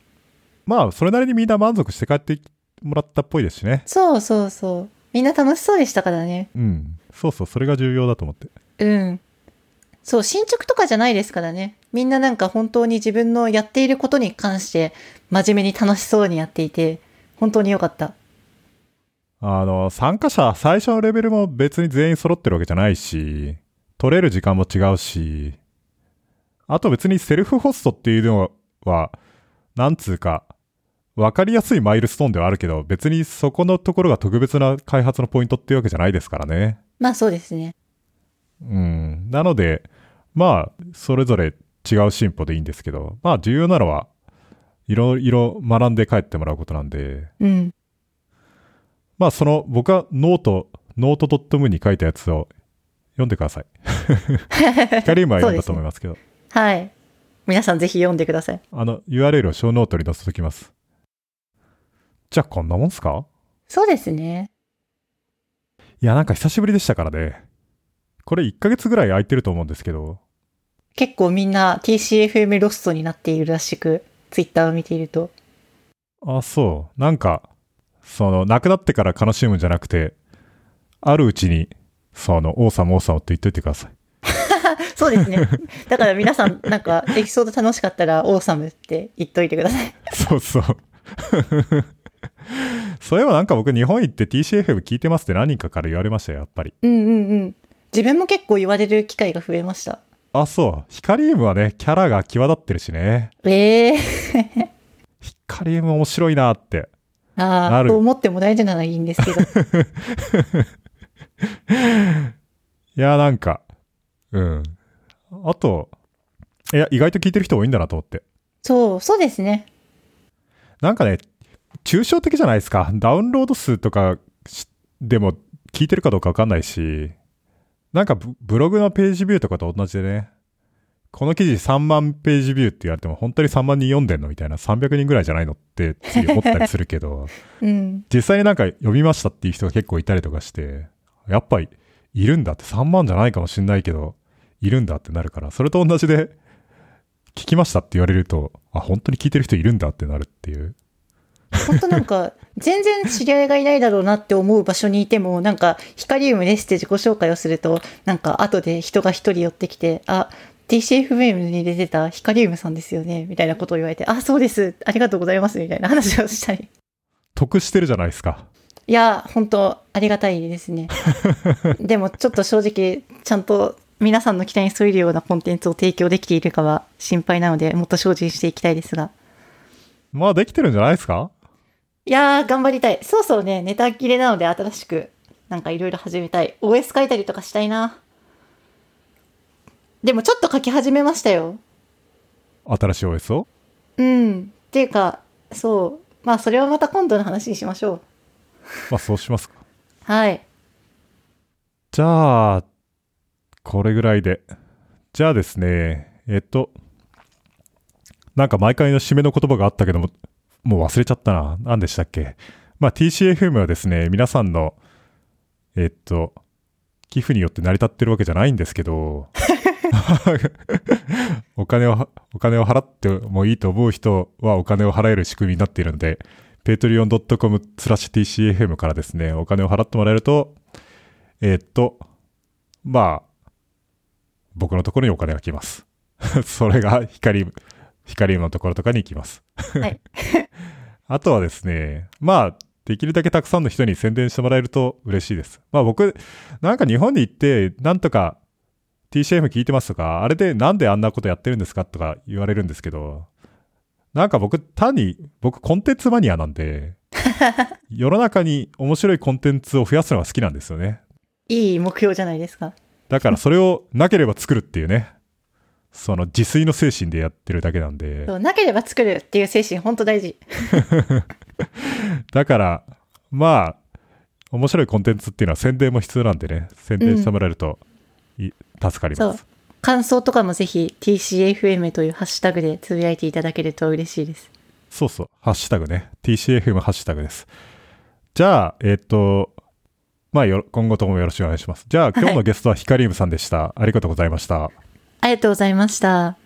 まあ、それなりにみんな満足して帰ってもらったっぽいですしね。そうそうそう。みんな楽しそうでしたからね。うん。そうそう、それが重要だと思って。うん。そう、進捗とかじゃないですからね。みんななんか本当に自分のやっていることに関して真面目に楽しそうにやっていて、本当に良かった。あの、参加者、最初のレベルも別に全員揃ってるわけじゃないし、取れる時間も違うし、あと別にセルフホストっていうのは、なんつうか、わかりやすいマイルストーンではあるけど、別にそこのところが特別な開発のポイントっていうわけじゃないですからね。まあそうですね。うん。なので、まあ、それぞれ違う進歩でいいんですけど、まあ重要なのは、いろいろ学んで帰ってもらうことなんで、うん。まあその、僕はノート、ノート .m に書いたやつを読んでください。 hikalium は読んだと思いますけど、はい。皆さんぜひ読んでください。あの、URL をショーノートに載せときます。じゃあこんなもんすか？そうですね。いや、なんか久しぶりでしたからね。これ1ヶ月ぐらい空いてると思うんですけど、結構みんな TCFM ロスになっているらしく、ツイッターを見ていると。あ、そう。なんか、その、亡くなってから悲しむんじゃなくて、あるうちに、その、王様王様って言っといてください。そうですね。だから皆さん、なんか、エピソード楽しかったら、オーサムって言っといてください。そうそう。そういえばなんか僕日本行って TCFM 聞いてますって何人かから言われましたよ、やっぱり。うんうんうん。自分も結構言われる機会が増えました。あ、そう。ヒカリウムはね、キャラが際立ってるしね。ええヒカリウム面白いなって。あなるあ、と思ってもらえるならいいんですけど。いや、なんか、うん。あと、いや、意外と聞いてる人多いんだなと思って。そう、そうですね。なんかね、抽象的じゃないですか。ダウンロード数とかしでも聞いてるかどうかわかんないし、なんかブブログのページビューとかと同じでね、この記事3万ページビューって言われても本当に3万人読んでんの？みたいな300人ぐらいじゃないのって思ったりするけど、うん。実際になんか読みましたっていう人が結構いたりとかして、やっぱりいるんだって3万じゃないかもしんないけど、いるんだってなるから、それと同じで、聞きましたって言われると、あ、本当に聞いてる人いるんだってなるっていう。本当なんか、全然知り合いがいないだろうなって思う場所にいても、なんか、ヒカリウムですって自己紹介をすると、なんか、後で人が一人寄ってきて、あ、TCFM に出てたヒカリウムさんですよね、みたいなことを言われて、あ、そうです、ありがとうございます、みたいな話をしたり。得してるじゃないですか。いや、本当ありがたいですね。でも、ちょっと正直、ちゃんと皆さんの期待に添えるようなコンテンツを提供できているかは心配なので、もっと精進していきたいですが。まあできてるんじゃないですかいやー、頑張りたい。そうそうね、ネタ切れなので新しく、なんかいろいろ始めたい。OS 書いたりとかしたいな。でもちょっと書き始めましたよ。新しい OS を？うん。っていうか、そう。まあ、それはまた今度の話にしましょう。まあそうしますか。はい。じゃあ、これぐらいで。じゃあですね、えっと、なんか毎回の締めの言葉があったけども、もう忘れちゃったな。何でしたっけ？まあ TCFM はですね、皆さんの、えっと、寄付によって成り立ってるわけじゃないんですけど、お金を、お金を払ってもいいと思う人はお金を払える仕組みになっているので、patreon.com スラッシュ TCFM からですね、お金を払ってもらえると、えーっと、まあ、僕のところにお金が来ます。それが光、光のところとかに行きます。はい。あとはですね、まあ、できるだけたくさんの人に宣伝してもらえると嬉しいです。まあ僕、なんか日本に行って、なんとか TCM 聞いてますとか、あれでなんであんなことやってるんですかとか言われるんですけど、なんか僕、単に、僕コンテンツマニアなんで、世の中に面白いコンテンツを増やすのが好きなんですよね。いい目標じゃないですか。だからそれをなければ作るっていうね、その自炊の精神でやってるだけなんで、そうなければ作るっていう精神本当大事。だから、まあ、面白いコンテンツっていうのは宣伝も必要なんでね、宣伝してもらえるとい、助かりそうます。。感想とかもぜひ TCFM というハッシュタグでつぶやいていただけると嬉しいです。そうそう、ハッシュタグね、TCFM ハッシュタグです。じゃあ、えっ、と、まあよ、今後ともよろしくお願いします。じゃあ、今日のゲストはヒカリウムさんでした。ありがとうございました。ありがとうございました。